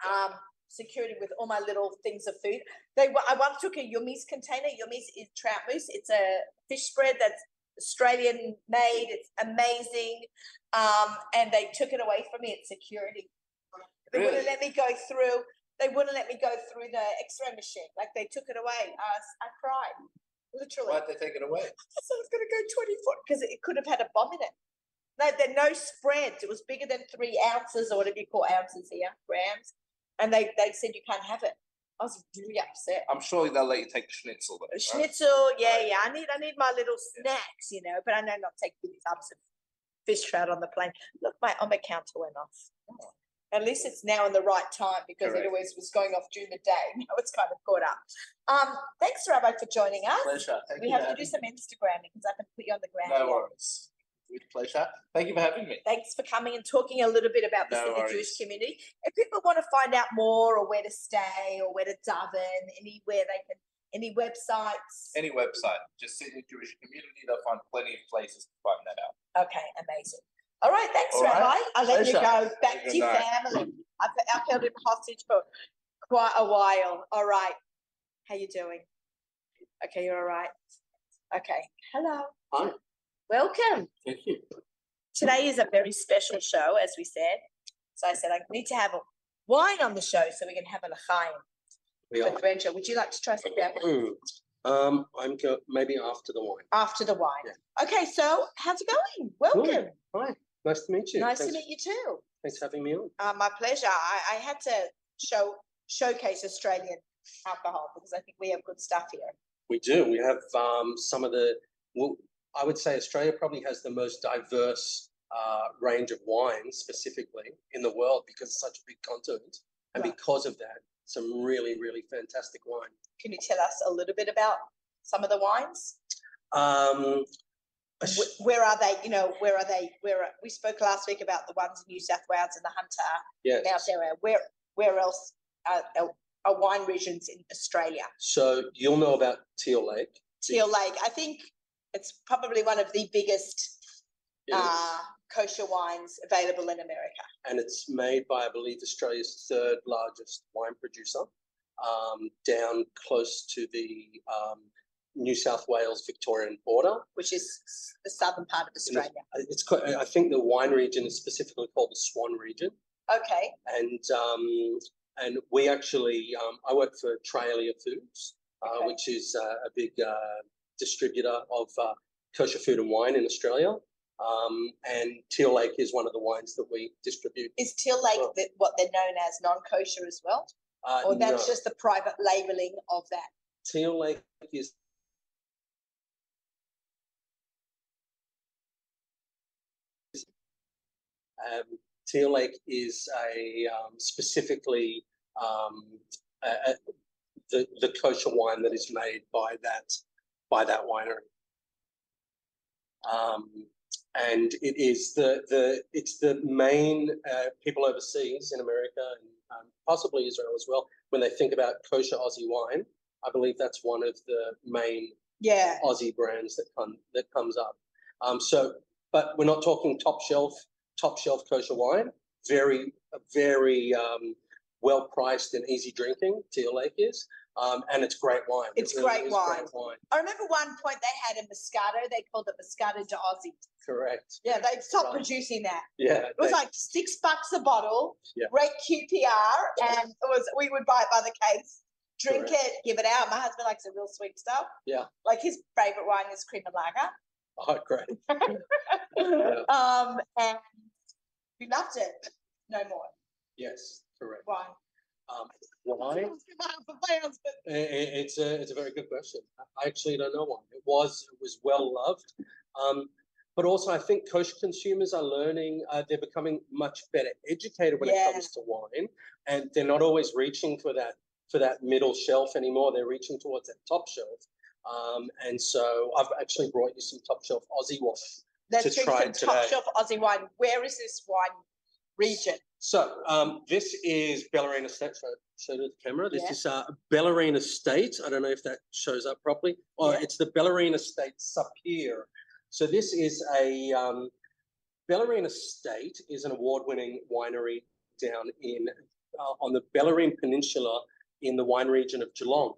um security with all my little things of food. They I once took a Yumi's container. Yumi's is trout mousse. It's a fish spread that's Australian made. It's amazing. Um, and they took it away from me at security. They Really? wouldn't let me go through. They wouldn't let me go through the X-ray machine. Like they took it away. I, I cried, literally. Why'd they take it away? So I was going to go 20 foot because it could have had a bomb in it. No, there no spreads. It was bigger than three ounces or whatever you call ounces here, grams. And they, they said you can't have it. I was really upset. I'm sure they'll let you take the schnitzel. Though, right? Schnitzel, yeah, yeah. I need I need my little snacks, you know, but I know not take big tubs of fish trout on the plane. Look, my on my counter went off. At least it's now in the right time because Correct. it always was going off during the day. Now it's kind of caught up. Um, thanks, Rabbi, for joining us. Pleasure. Thank We have to do some Instagramming because I can put you on the ground. No worries. With pleasure. Thank you for having me. Thanks for coming and talking a little bit about the No Sydney Jewish community. If people want to find out more or where to stay or where to daven, anywhere they can, any websites. Any website, just Sydney Jewish Community, they'll find plenty of places to find that out. Okay, amazing. All right, thanks, All right. Rabbi. I'll let you go back to your family. I've, I've held him hostage for quite a while. All right. How you doing? Okay, you're all right. Okay. Hello. Hi. Welcome. Thank you. Today is a very special show, as we said. So I said I need to have a wine on the show so we can have a l'chaim We are. Renja. Would you like to try something Mm. Um, I'm go- maybe after the wine. after the wine? Okay, so how's it going? Welcome. Hi, nice to meet you. Nice thanks, to meet you too. Thanks for having me on. Uh, my pleasure. I, I had to show showcase Australian alcohol because I think we have good stuff here. We do. We have um, some of the. Well, I would say Australia probably has the most diverse uh, range of wines, specifically in the world, because it's such a big continent, and Right. because of that, some really, really fantastic wine. Can you tell us a little bit about some of the wines? Um, Where are they? You know, where are they? Where are, we spoke last week about the ones in New South Wales and the Hunter yes. Mount Area. Where where else are, are, are wine regions in Australia? So you'll know about Teal Lake. Teal Lake. I think it's probably one of the biggest uh, kosher wines available in America. and it's made by, I believe, Australia's third largest wine producer, um, down close to the um, New South Wales Victorian border. which is the southern part of Australia. It's quite, I think the wine region is specifically called the Swan region, Okay, and um, and we actually um, I work for Trailia Foods, uh, Okay. which is uh, a big uh, distributor of uh, kosher food and wine in Australia. Um, and Teal Lake is one of the wines that we distribute. is Teal Lake Well- the, what they're known as non-kosher as well, Uh, or that's no. just the private labeling of that? Teal Lake is um, Teal Lake is a um, specifically um, a, a, the the kosher wine that is made by that by that winery. Um, and it is the the it's the main uh, people overseas in America and um, possibly Israel as well when they think about kosher Aussie wine. I believe that's one of the main Yeah, Aussie brands that come that comes up. Um, so, but we're not talking top shelf top shelf kosher wine. Very very um, well priced and easy drinking. Teal Lake is, um, and it's great wine. It It's really great wine. Great wine. I remember one point they had a Moscato. They called it Moscato de Aussie. Correct. Yeah, they stopped Right. producing that. Yeah. It was they- like six bucks a bottle. Yeah. Great QPR, and it was we would buy it by the case, drink Correct. it, give it out. My husband likes the real sweet stuff. Yeah. like his favorite wine is Cream Malaga. oh, great. Yeah. Um, and we loved it. No more Yes. Correct. wine. Um, why? For my husband. I- I- it's a it's a very good question. I actually don't know why. It was it was well loved, um, but also I think kosher consumers are learning. Uh, they're becoming much better educated when Yeah. it comes to wine, and they're not always reaching for that for that middle shelf anymore. They're reaching towards that top shelf. Um, and so I've actually brought you some top shelf Aussie wine. Let's to try some it top shelf Aussie wine. Where is this wine region? So um, this is Bellarine Estate. Show, show to the camera. This Yeah. is uh, Bellarine Estate. I don't know if that shows up properly. Oh, Yeah. it's the Bellarine Estate Sapir. So this is a um, Bellarine Estate is an award-winning winery down in uh, on the Bellarine Peninsula in the wine region of Geelong,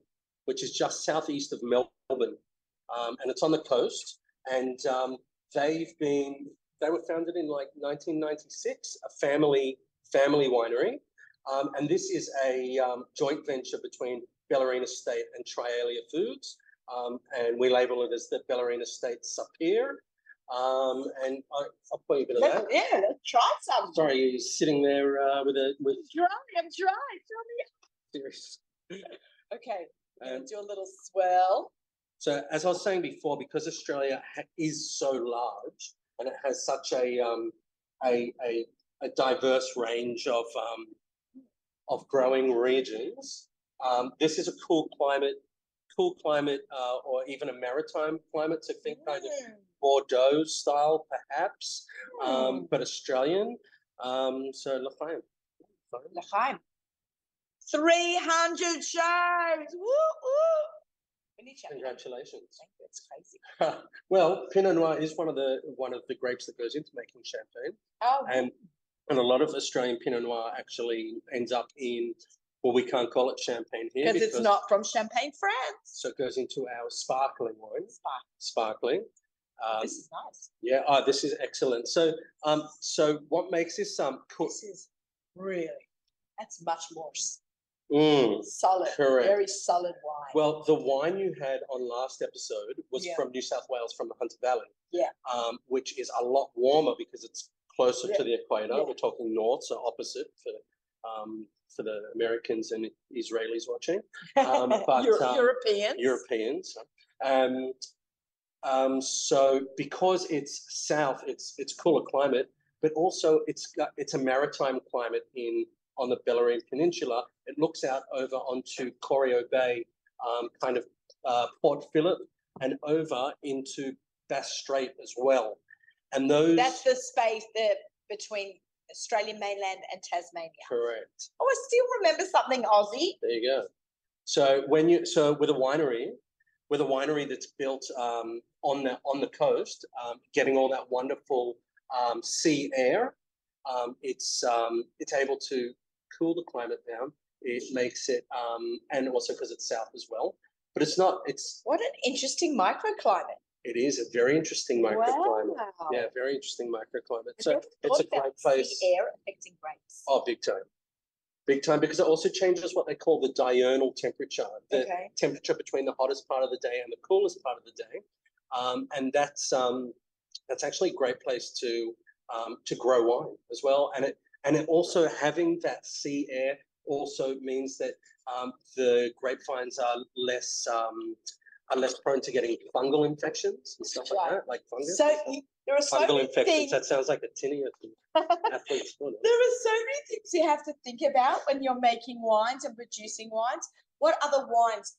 which is just southeast of Melbourne, um, and it's on the coast. And um, they've been they were founded in like 1996, a family family winery, um, and this is a um, joint venture between Bellarine Estate and Trialia Foods, um, and we label it as the Bellarine Estate Sapir. Um, and I, I'll put you a bit of Let's, that. yeah, let's try some. Sorry, you're sitting there uh, with a with I'm dry. I'm dry. Tell serious. me. Okay. I'm Um, do a little swirl. So as I was saying before, because Australia ha- is so large and it has such a um, a, a a diverse range of um, of growing regions, um, this is a cool climate, cool climate, uh, or even a maritime climate. So think kind of Mm, Bordeaux style, perhaps, um, mm. but Australian. Um, so. L'chaim. L'chaim. 300 shows. Woo, woo. We need champagne. Congratulations. It's crazy. well, Pinot Noir is one of the one of the grapes that goes into making champagne. Oh, and and a lot of Australian Pinot Noir actually ends up in well, we can't call it champagne here because it's not from Champagne, France. So it goes into our sparkling wine, Spark. sparkling. Um, This is nice. yeah, oh, this is excellent. So, um, so what makes this um cool? This is really, that's much more Mm, solid, Correct. very solid wine. well, the wine you had on last episode was Yeah. from New South Wales, from the Hunter Valley. Yeah. Um, which is a lot warmer because it's closer Yeah. to the equator. Yeah. We're talking north, so opposite for um for the Americans and Israelis watching. um, but, Euro- um, Europeans. Europeans. Um, um, so because it's south, it's it's cooler climate, but also it's got it's a maritime climate in on the Bellarine Peninsula. It looks out over onto Corio Bay, um, kind of uh, Port Phillip, and over into Bass Strait as well. And those That's the space there between Australian mainland and Tasmania. correct. Oh, I still remember something Aussie. There you go. So when you so with a winery, with a winery that's built um, on the on the coast, um, getting all that wonderful um, sea air, um, it's um, it's able to cool the climate down. It makes it, um, and also because it's south as well. But it's not. It's What an interesting microclimate. It is a very interesting microclimate. Wow. Yeah, very interesting microclimate. I So never it's a thought about great sea place. Air affecting grapes. Oh, big time. Big time because it also changes what they call the diurnal temperature. The, okay. temperature between the hottest part of the day and the coolest part of the day, um, and that's um, that's actually a great place to um, to grow wine as well. And it and it also having that sea air also means that um, the grapevines are less um, are less prone to getting fungal infections and stuff like Right. that, like fungus. So there are so fungal many infections. things. That sounds like a tinea to athlete's foot. There are so many things you have to think about when you're making wines and producing wines. What other wines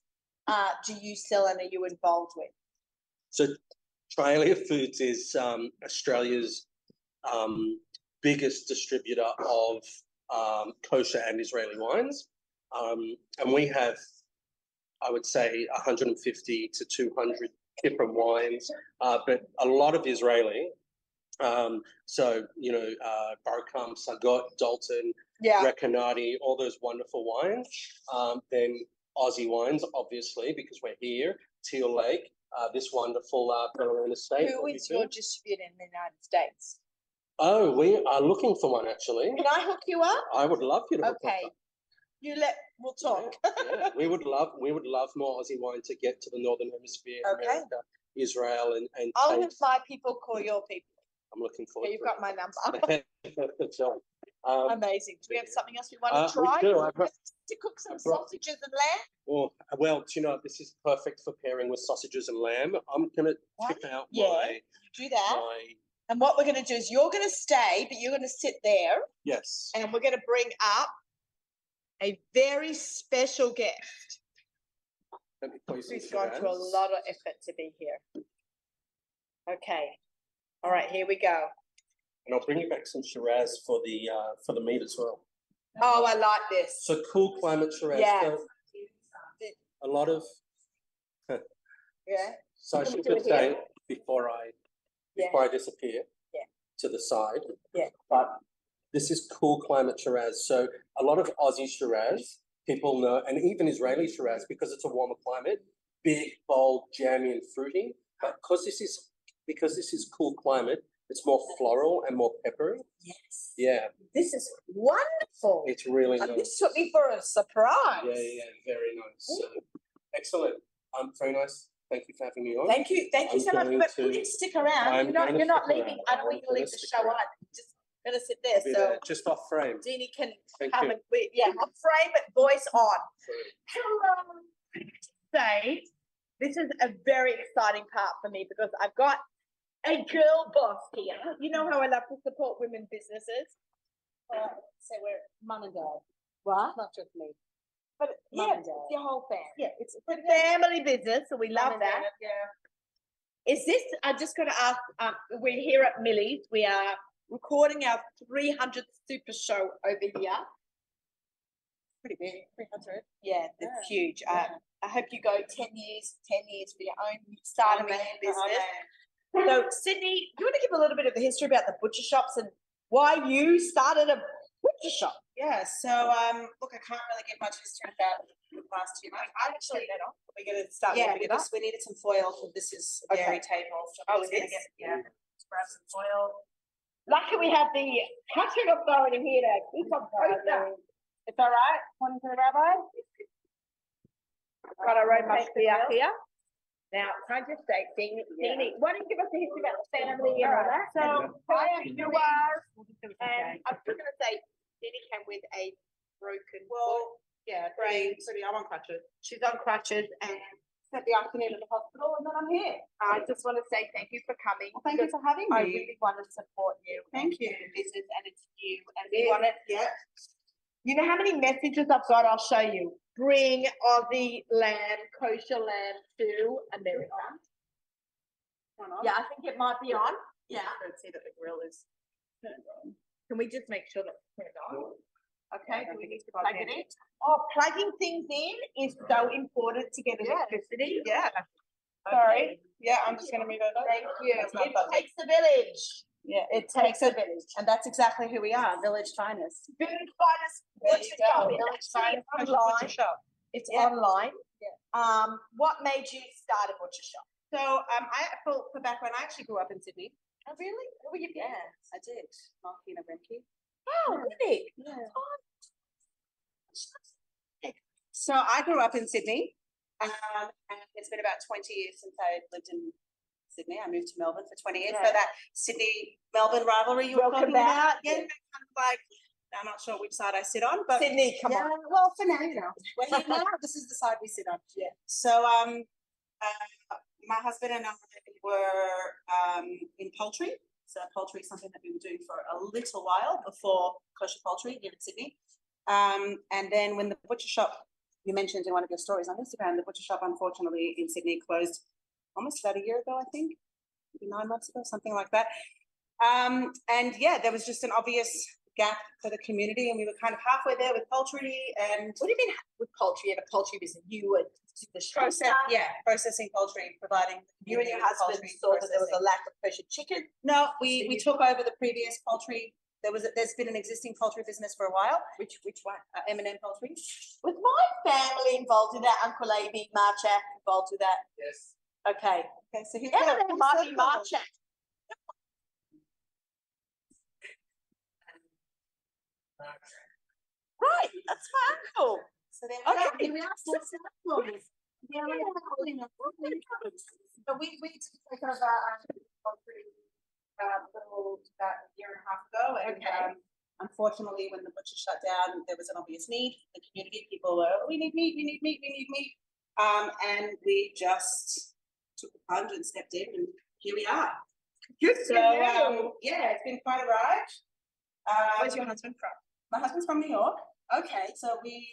uh, do you sell and are you involved with? So Trialia Foods is um, Australia's um, biggest distributor of um, kosher and Israeli wines. Um, and we have, I would say, 150 to 200 different wines, uh, but a lot of Israeli. Um, so, you know, uh, Sagot, Dalton, Yeah. Recanati, all those wonderful wines. Um, then Aussie wines, obviously, because we're here. Teal Lake, uh, this wonderful uh, estate. Who is your distributor in the United States? Oh, we are looking for one actually. Can I hook you up? I would love you to. Okay. You let, we'll talk. Yeah, we would love we would love more Aussie wine to get to the northern hemisphere, Okay. America, Israel, and and I'll take- have my people call your people. I'm looking forward. Okay, you've to got my number. That's. Um, Amazing. Do we have something else we want Uh, to we try? do. I've To cook some brought- sausages and lamb? or, well, do you know, this is perfect for pairing with sausages and lamb. I'm gonna What? tip out Yeah. my, Do that. my, And what we're going to do is you're going to stay, but you're going to sit there yes. and we're going to bring up a very special guest Let me pour you some who's gone to a lot of effort to be here. Okay. All right, here we go. And I'll bring you back some Shiraz for the, uh, for the meat as well. Oh, I like this. So cool climate Shiraz. So A lot of, Yeah. so I Can we should do it say, before I, Yeah. before I disappear. Yeah. To the side. Yeah. But this is cool climate Shiraz. So a lot of Aussie Shiraz, people know, and even Israeli Shiraz, because it's a warmer climate, big, bold, jammy and fruity. But because this is, because this is cool climate, it's more floral and more peppery. Yes. Yeah, This is wonderful. it's really And nice. this took me for a surprise. Yeah, yeah, very nice. So, excellent. Um, very nice. Thank you for having me on. Thank you, thank you I'm so much, but to- please stick around. I'm You're not, you're not leaving. around. I don't want you to leave the show around. on. Just gonna sit there. be So there, just off frame. Deanie can Thank come you. and we, yeah, not frame, but voice on. Hello. Say, this is a very exciting part for me because I've got a girl boss here. You know how I love to support women businesses. Uh, so we're mum and dad. What? Not just me. But Mum yeah, and dad. it's your whole family. Yeah, it's a family business, so we love that. Is this, I just got to ask, um, we're here at Millie's. We are recording our 300th super show over here. Pretty big, three hundred. Yeah, it's Yeah, huge. Yeah. I hope you go 10 years, 10 years for your own start of your own business. So, Sydney, you want to give a little bit of the history about the butcher shops and why you started a butcher shop? Yeah, so um, look, I can't really give much history about the last two months. I actually, We're going to start yeah, because we needed some foil this is a Okay. dairy table. So Oh, it is? get, yeah, grab some foil. Lucky we have the catching authority here to keep on posting. It's all right. One to the rabbi. Got our own Take the mafia bill. here. Now, can I just say, Deanie, Yeah. Deanie, why don't you give us a history about the family and all that? So, hi, you are, and I'm just gonna say, Deanie came with a broken foot. Well, yeah, pretty, Brains. pretty, I'm on crutches. She's on crutches and spent the afternoon at the hospital and then I'm here. I just want to say thank you for coming. Well, thank you for having me. I really want to support you. Thank you. the Business and it's you and we want to, Yeah. you know how many messages I've got? I'll show you. Bring Aussie lamb, kosher lamb to America. Yeah, I think it might be on. Yeah. I don't see that the grill is. turned on. Can we just make sure that's turned on? Okay, do we need to plug it in. Oh, plugging things in is so important to get Yeah. electricity. Yeah. Sorry. Yeah, I'm just gonna move over. Thank you. That's not It takes a village. Yeah, It takes a village. and that's exactly who we are, Village Finest. Village finest There butcher you go, shop. Village It's actually Finest online. Shop. It's Yeah. online. Yeah. Um, what made you start a butcher shop? So, um, I, for, for background, I actually grew up in Sydney. Oh, really? Where were you Yeah, I did. Markina Remke. Oh, really? Yeah. So I grew up in Sydney, um, and it's been about twenty years since I lived in Sydney. I moved to Melbourne for twenty years. So that Sydney Melbourne rivalry you were Welcome talking about, back. yeah, kind of like. I'm not sure which side I sit on, but Sydney, come yeah, on. well, for now, you know, we're here now. This is the side we sit on. Yeah. So, um, uh, my husband and I were um in poultry. So poultry something that we were doing for a little while before kosher poultry here in Sydney. Um, and then when the butcher shop, you mentioned in one of your stories on Instagram, the butcher shop unfortunately in Sydney closed almost about a year ago, I think, maybe nine months ago, something like that. Um, and yeah, there was just an obvious gap for the community, and we were kind of halfway there with poultry and What do you mean with poultry and a poultry business? You were the process, process. yeah, processing poultry, providing. You and your husband poultry saw that there was a lack of kosher chicken. No, we, So we you- took over the previous poultry. There was, a- there's been an existing poultry business for a while, Which which one? uh, M and M Poultry. Was my family involved in that? Uncle Aby, Marchak involved with that? Yes. Okay. Okay, so he's Yeah, the- there might be here's Marchak. Right, that's uncle. So there we. Okay. Here we are. Yeah, we're not holding it. We, take over, um, poultry, uh, little, about a year and a half ago, and, Okay. um, Unfortunately, when the butcher shut down, there was an obvious need. The community people were, we need meat, we need meat, we need meat. Um, and we just took the plunge and stepped in, and here we are. Good So um, yeah, it's been quite a ride. Um, Where's your husband from? My husband's from New York. Okay, so we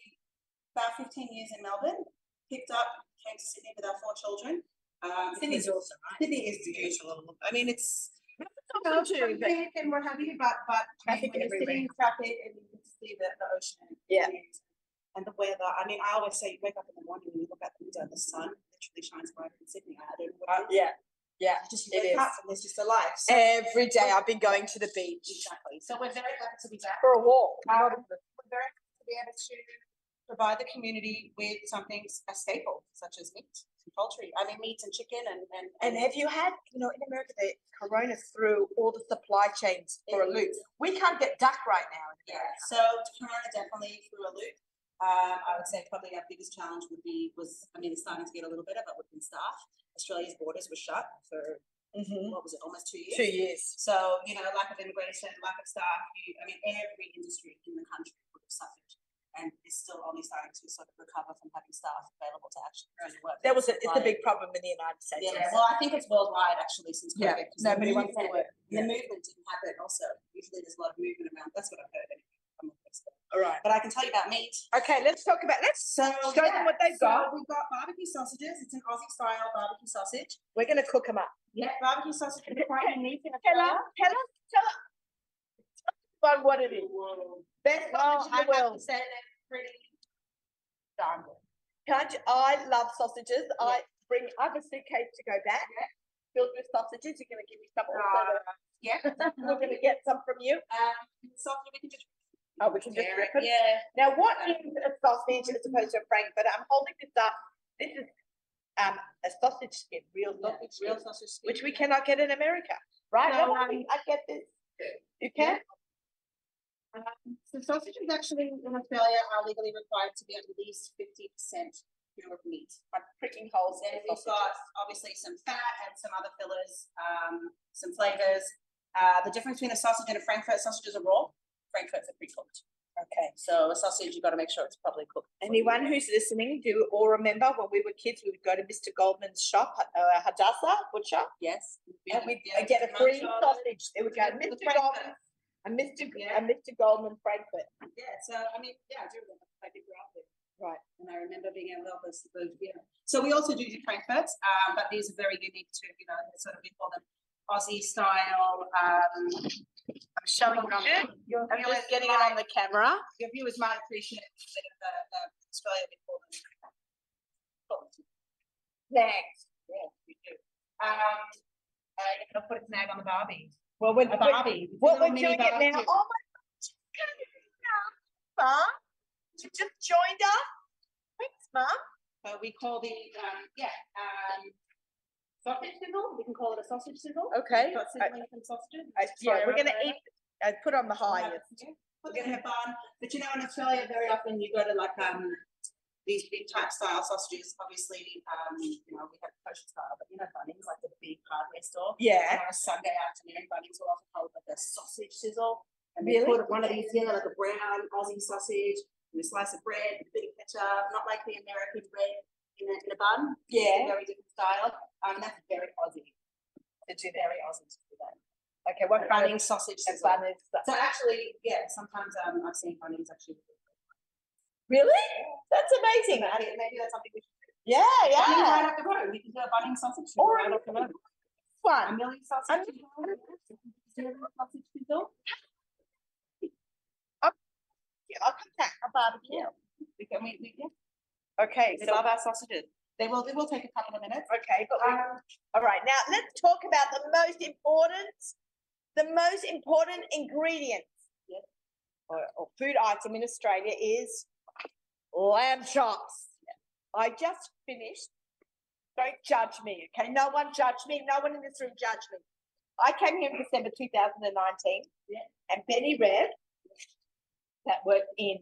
about fifteen years in Melbourne, picked up, came to Sydney with our four children. Um, Sydney's awesome, right? Sydney is beautiful. I mean, it's Awesome too, but- traffic and what have you, but but I Traffic mean, when you're sitting in traffic and you can see the, the ocean. Yeah. And the weather. I mean, I always say you wake up in the morning and you look out the window, the sun literally shines brighter in Sydney. I don't know what it is. Yeah, yeah, Just it you wake is. up and there's just a life. So, Every day I've been going to the beach exactly. So we're very happy to be back. for a walk. Um, we're very happy to be able to provide the community with something a staple such as meat and poultry. I mean, meat and chicken and and And have you had, you know, in America, the corona threw all the supply chains for a loop. We can't get duck right now. yeah. So Corona definitely threw a loop. Um, I would say probably our biggest challenge would be was I mean it's starting to get a little better, but would be staff. Australia's borders were shut for Mhm. what was it, almost two years. Two years. So, you know, lack of immigration, lack of staff, you, I mean, every industry in the country would have suffered. And is still only starting to sort of recover from having staff available to actually do work. That was a, it's a big problem in the United States. Yeah, well, I think it's worldwide actually since Yeah, COVID. 'cause nobody wants to work. The movement didn't happen also. Usually there's a lot of movement around. That's what I've heard anyway. I'm not an expert. All right. But I can tell you about meat. Okay, let's talk about, let's, So, Show them what they've so got. We've got barbecue sausages. It's an Aussie style barbecue sausage. we're gonna cook them up. Yeah, barbecue sausage is quite unique in Tell us, tell us, tell us. Tell us what it is. Best Well, I in have to say they're pretty darn good. Can't you, I love sausages. I bring, I have a suitcase to go back. Filled with sausages. You're gonna give me some also. Uh, yeah. We're gonna get some from you. Um, sausage we can just. Oh, we can just Yeah, rip it. Yeah. Now, what is a sausage as opposed to a frankfurt? I'm holding this up. This is um, a sausage skin, real Yeah, sausage real sausage. skin, which we cannot get in America, right? No, um, I get this. You can? Um, so sausages actually in Australia are legally required to be at least fifty percent pure meat. I'm pricking holes in we've got obviously some fat and some other fillers, um, some flavors. Uh, the difference between a sausage and a frankfurt sausage is a raw. Frankfurt's are pre-cooked. Okay. So a sausage, you've got to make sure it's properly cooked. Anyone who's listening, do all remember when we were kids, we would go to Mr. Goldman's shop, uh, Hadassah Butcher, Yes. and we'd get a free sausage. It would go Mr. Goldman and Mr. Yeah. and Mr. Goldman Frankfurt. Yeah, so I mean, yeah, I do remember. I did grow up there. Right. And I remember being able to us those, yeah. So we also do do frankfurts, um, but these are very unique to, you know, sort of we call them Aussie style, um. I'm showing it on, your I'm just getting it on the camera. Your viewers might appreciate bit of the, the Australia we call them. Thanks. Yeah, we do. Um, uh, you're gonna put a snag on the Barbie. Well, we're, A Barbie. Well, we're doing it now. Oh my God, she's coming now, Mum. You just joined us. Thanks, Mum. So we call the, um, yeah, um, sausage sizzle, we can call it a sausage sizzle. Okay. Got sizzling from sausages. Uh, yeah, we're gonna eat, uh, put on the high. We're gonna have fun, but you know, in Australia, very often you go to like, um, these big type style sausages, obviously, um, you know, we have kosher style, but you know, Bunnings, like the big hardware store. Yeah. on a Sunday afternoon, Bunnings will often hold like a sausage sizzle. And they Really? put one of these here, like a brown Aussie sausage, and a slice of bread, a bit of ketchup, not like the American bread in a, in a bun. It's a Yeah. Very different style, um, that's very Aussie. To do that. Very Aussie to do that. Okay, what kind Bunnings sausage of sizzle. bun is that? So actually, yeah, sometimes, um, I've seen Bunnings actually. Really? That's amazing. Maybe, maybe that's something we should do. Yeah, Bunnings right yeah. up the road, we can do a Bunnings sausage. sizzle Or right off the road. A One. milling sausage. sizzle, sausage sizzle. I'll contact a barbecue. We can, we, we, yeah, Okay, we so, love our sausages. They will, it will take a couple of minutes. okay, but we, Um, all right, now let's talk about the most important, the most important ingredients. Yes. Or, or food item in Australia is lamb chops. I just finished. Don't judge me, okay? No one judge me. No one in this room judge me. I came here in December two thousand and nineteen. Yeah. And Benny Red, that worked in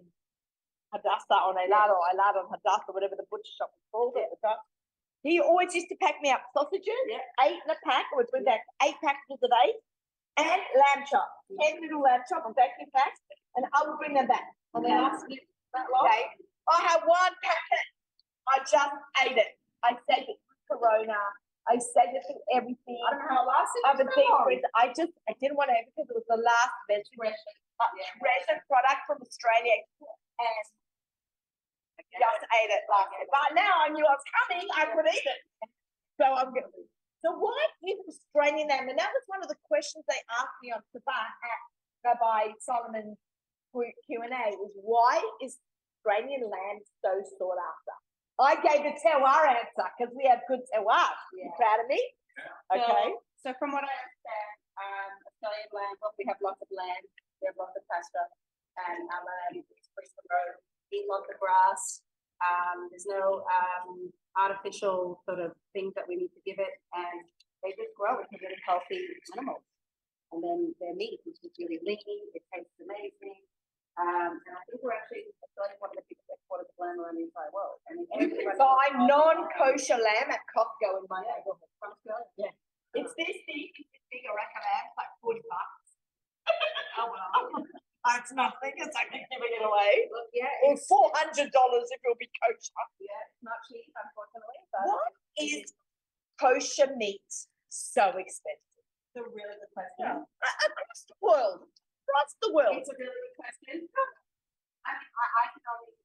Hadassah on Elad or Elad on Hadassah, whatever the butcher shop was called at the time. He always used to pack me up sausages, eight in a pack. It was with that eight packages of eight. and lamb chop, ten little lamb chop vacuum packs, and I will bring them back. And then ask you that lot. Okay, I have one packet. I just ate it. I saved it for Corona. I saved it for everything. I don't know how it lasted. I have a It's deep long. I just I didn't want to have it because it was the last vegetable uh, Yeah. treasure product from Australia, and just ate it last year. But now I knew I was coming. I could eat it. So I'm good. So why is Australian lamb? And that was one of the questions they asked me on Sabah at Rabbi Solomon's Q and A was why is Australian lamb so sought after? I gave the terroir answer because we have good terroir. You Yeah. proud of me? Okay. So, so from what I understand, um, Australian land, well, we have lots of land, we have lots of pasture, and our land is free grow, lots of grass. Um, there's no, um, artificial sort of things that we need to give it, and they just grow into really healthy animals. And then their meat is just really lean, it tastes amazing. Um, and I think we're actually, Australia's one of the biggest exporters of lamb around the entire world. I mean, You can buy non-kosher lamb at Costco in my neighborhood. Yeah. It's this big, it's this big of lamb, it's like forty bucks. Oh, well. That's nothing, it's like you're giving it away. Look, yeah, Or four hundred dollars if it'll be kosher. yeah, it's not cheap, unfortunately, but. What is kosher meat so expensive? It's a really good question. A- Across the world, across the world. It's a really good question. I mean, I, I can only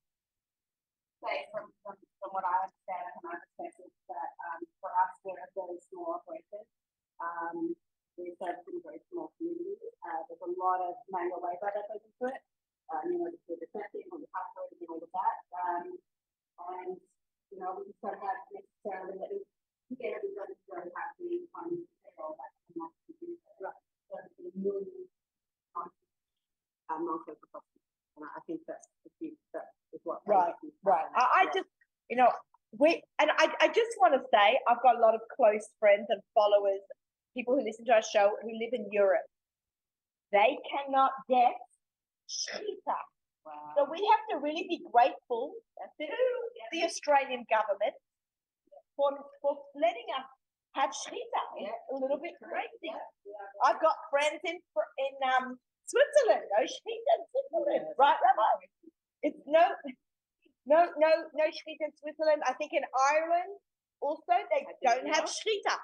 say from, from, from what I understand from my perspective that, um, for us, we're a very small operation. Um, we're servicing a very small community. Uh, there's a lot of manual labor that goes into it. Um, you know, the assessing and the password and all of that. Um, and, you know, we just don't have necessarily, that is, get everybody to go happy on payroll that can not do that. Servicing millions of um. And I think that's the key, that is what. Right, Right, I, I just, you know, we, and I, I just want to say, I've got a lot of close friends and followers, people who listen to our show who live in Europe. They cannot get shita. So we have to really be grateful to the Australian government for, for letting us have shita. It's a little bit crazy. I've got friends in, in, um, Switzerland, no shita in Switzerland, right, Rabbi? It's no, no, no, no shita in Switzerland. I think in Ireland also they I don't have shita.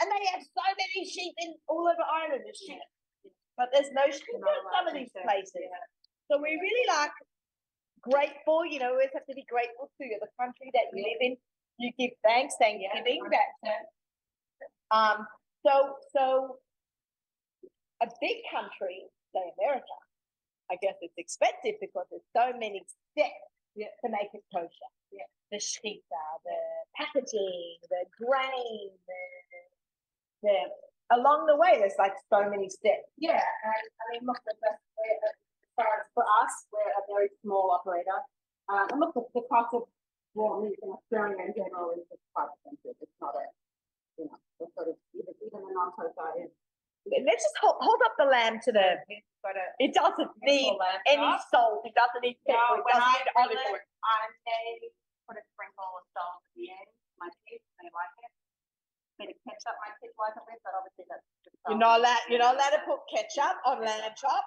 And they have so many sheep in all over Ireland, there's sheep. But there's no shita in some of these places. So we really like grateful, you know, we always have to be grateful to the country that you live in. You give thanks, Thanksgiving, that um, so, so a big country, say America, I guess it's expensive because there's so many steps Yeah. to make it kosher. Yeah. The shita, the way, there's like so many steps. Yeah, and I mean, look, the best, we're, uh, as far as for us, we're a very small operator. Um, and look, the, the cost of raw meat in Australia in general is just quite expensive. It's not a, you know, the sort of, even, even the non-kosher is. Let's just hold, hold up the lamb to the, It's got a. it doesn't need any salt, it doesn't need No, pepper, it doesn't need olive oil. I may put a sprinkle of salt at the end, my kids, they like it. Bit of ketchup, my kids like it with, but obviously that's. just You're salt. Not allowed, you're not allowed to put ketchup on lamb chop.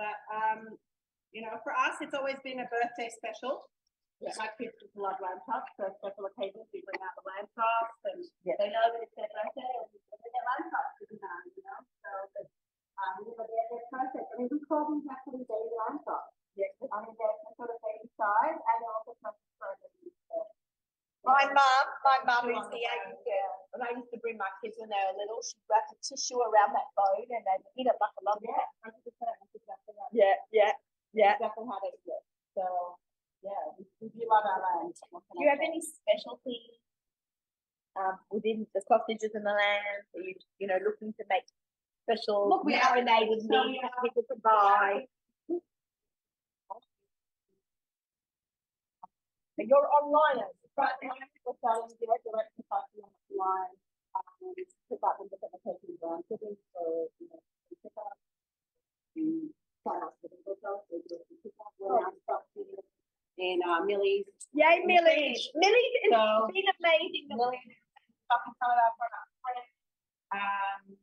But, um, you know, for us, it's always been a birthday special. Yeah. My kids just love lamb chops, so special occasions, we bring out the lamb chops and Yeah. they know that it's their birthday and we they get lamb chops every time, you know, so, but, um, you know, they're, they're perfect. I mean, we call them actually baby lamb chops. Yeah. I mean, they're sort of baby size and they're also perfect for My mum, my mum is the girl. When I used to bring my kids when they were little, she'd wrap a tissue around that bone and they'd eat it like a lump. Yeah, hundred percent, that's exactly right. Yeah, yeah, yeah. Exactly how they do it. So, yeah, we, we do love our land. Do you have any specialties um, within the sausages and the lamb? Are you, you know, looking to make special Look, we are- marinated meat are- people to buy? But you're online, you? Right now, we're selling direct direct to customer line, um, pick up and look at the person brand shipping, so, you know, we pick up. And sign up for the hotel, we do it, pick up, we're now stock in, uh, Millee's. Yay, Millie. Millie has So- been amazing. Millee's, in some of our products, um,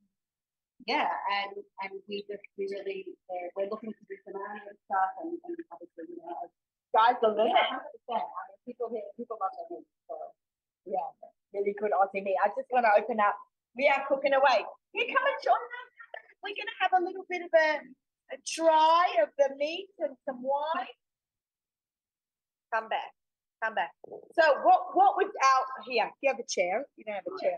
yeah, and, and we just, we really, uh, we're looking to do some art stuff and, and obviously, you know, Guys, the limit. yeah, hundred percent. I mean, people here, people love their meat, so. Yeah, really good Aussie meat. I just want to open up. We are cooking away. You come and join us. We're going to have a little bit of a, a try of the meat and some wine. Come back. Come back. So what what would our here? Do you have a chair? You don't have a chair.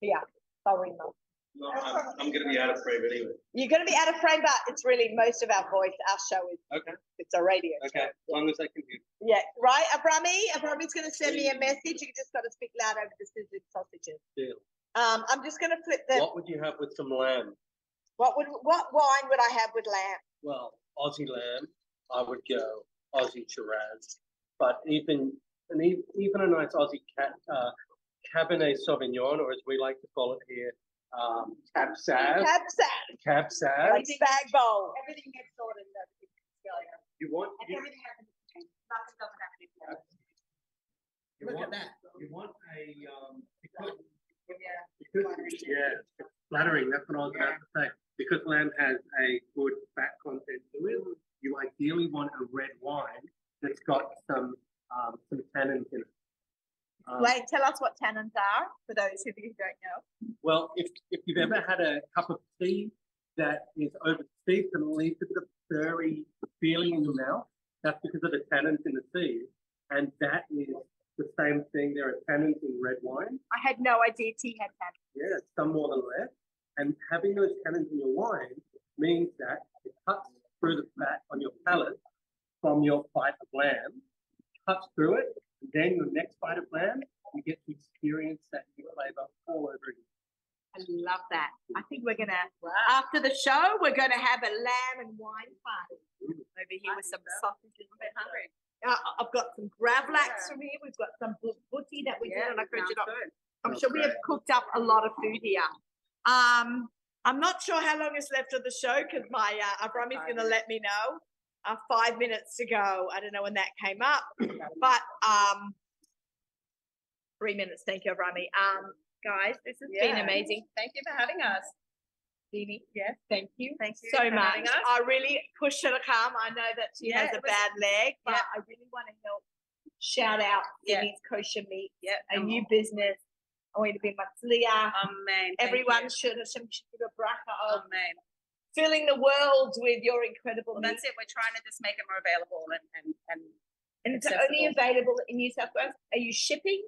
Yeah, sorry, them. No, I'm, I'm gonna be out of frame anyway. You're going to be out of frame, but it's really most of our voice. Our show is Okay, it's a radio okay, show. as long as I can hear. Yeah, right, Abrami. Abrami's going to send me a message. You just got to speak loud over the sizzling sausages. Deal. Um, I'm just going to flip the. What would you have with some lamb? What would what wine would I have with lamb? Well, Aussie lamb, I would go Aussie Shiraz, but even and even, even a nice Aussie cat, uh, Cabernet Sauvignon, or as we like to call it here, um, Cab Sav, Cab sav, Cab Sav. like spag bowl. Everything gets sorted in Australia. You want, And you, everything happens, nothing doesn't happen in Australia. you Look at want, that. you want a, um, because, Yeah. because, yeah, it's flattering, that's what I was about to say. Because lamb has a good fat content to it, you ideally want a red wine that's got some, um, some tannins in it. Um, Wait, tell us what tannins are for those of you who don't know. Well, if, if you've ever had a cup of tea that is oversteeped and leaves a bit of furry feeling in your mouth, that's because of the tannins in the tea. And that is the same thing. There are tannins in red wine. I had no idea tea had tannins. Yeah, some more than less. And having those tannins in your wine means that it cuts through the fat on your palate from your bite of lamb, cuts through it, then your next bite of lamb, you get to experience that new flavor all over again. I love that. I think we're gonna after the show we're gonna have a lamb and wine party over here with some sausages. I'm a bit hungry. Uh, I've got some gravlax from here. We've got some bu- butty that we did on a French I'm Sounds sure we have cooked up a lot of food here. Um, I'm not sure how long is left of the show because my uh, Abrami's going to let me know. Uh, five minutes to go. I don't know when that came up, but um, three minutes. Thank you, Rami. Um, guys, this has been amazing. Thank you for having us. Dini, yes, thank you. Thank you so much. I really pushed her to come. I know that she Yeah, has a was- bad leg, but yeah. I really want to help shout out Yeah. Sydney's Kosher Meat, Yep. a new business. I want to be Matzliach. Amen. Everyone should give a bracha of Amen. Filling the world with your incredible Well, that's it. We're trying to just make it more available and, and, and And it's only available in New South Wales. Are you shipping?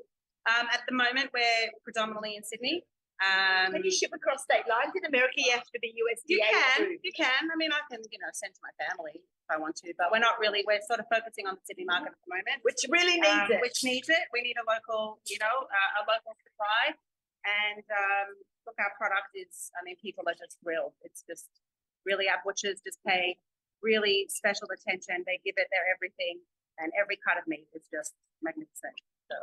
um, at the moment, we're predominantly in Sydney. Um, Can you ship across state lines? In America, you have to be USDA You can, approved. you can. I mean, I can, you know, send to my family if I want to, but we're not really. We're sort of focusing on the Sydney market at the moment, Which really needs um, it. which needs it. We need a local, you know, uh, a local supply. And um, look, our product is. I mean, people are just thrilled. It's just really our butchers just pay really special attention. They give it their everything, and every cut of meat is just magnificent. So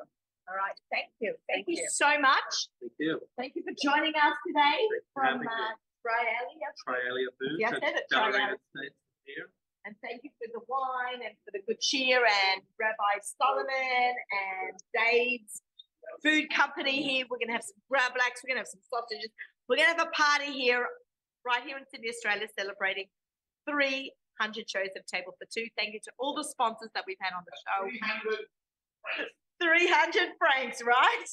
All right. Thank you. Thank, Thank you, you. so much. Thank you. Thank you for joining us today from having me. uh, Australia. Trialia Foods. Yeah, I that's said it, down in the Trialia. Here. And thank you for the wine and for the good cheer and Rabbi Solomon and Dave's food company here. We're gonna have some gravlax, we're gonna have some sausages. We're gonna have a party here, right here in Sydney, Australia, celebrating 300 shows of Table for Two. Thank you to all the sponsors that we've had on the show. 300 francs, right?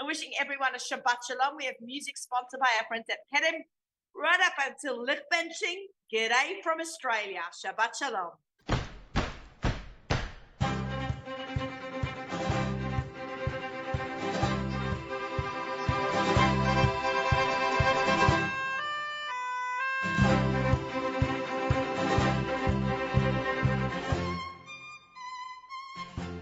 I'm wishing everyone a Shabbat Shalom. We have music sponsored by our friends at Kedem right up until licht benching. G'day from Australia. Shabbat Shalom.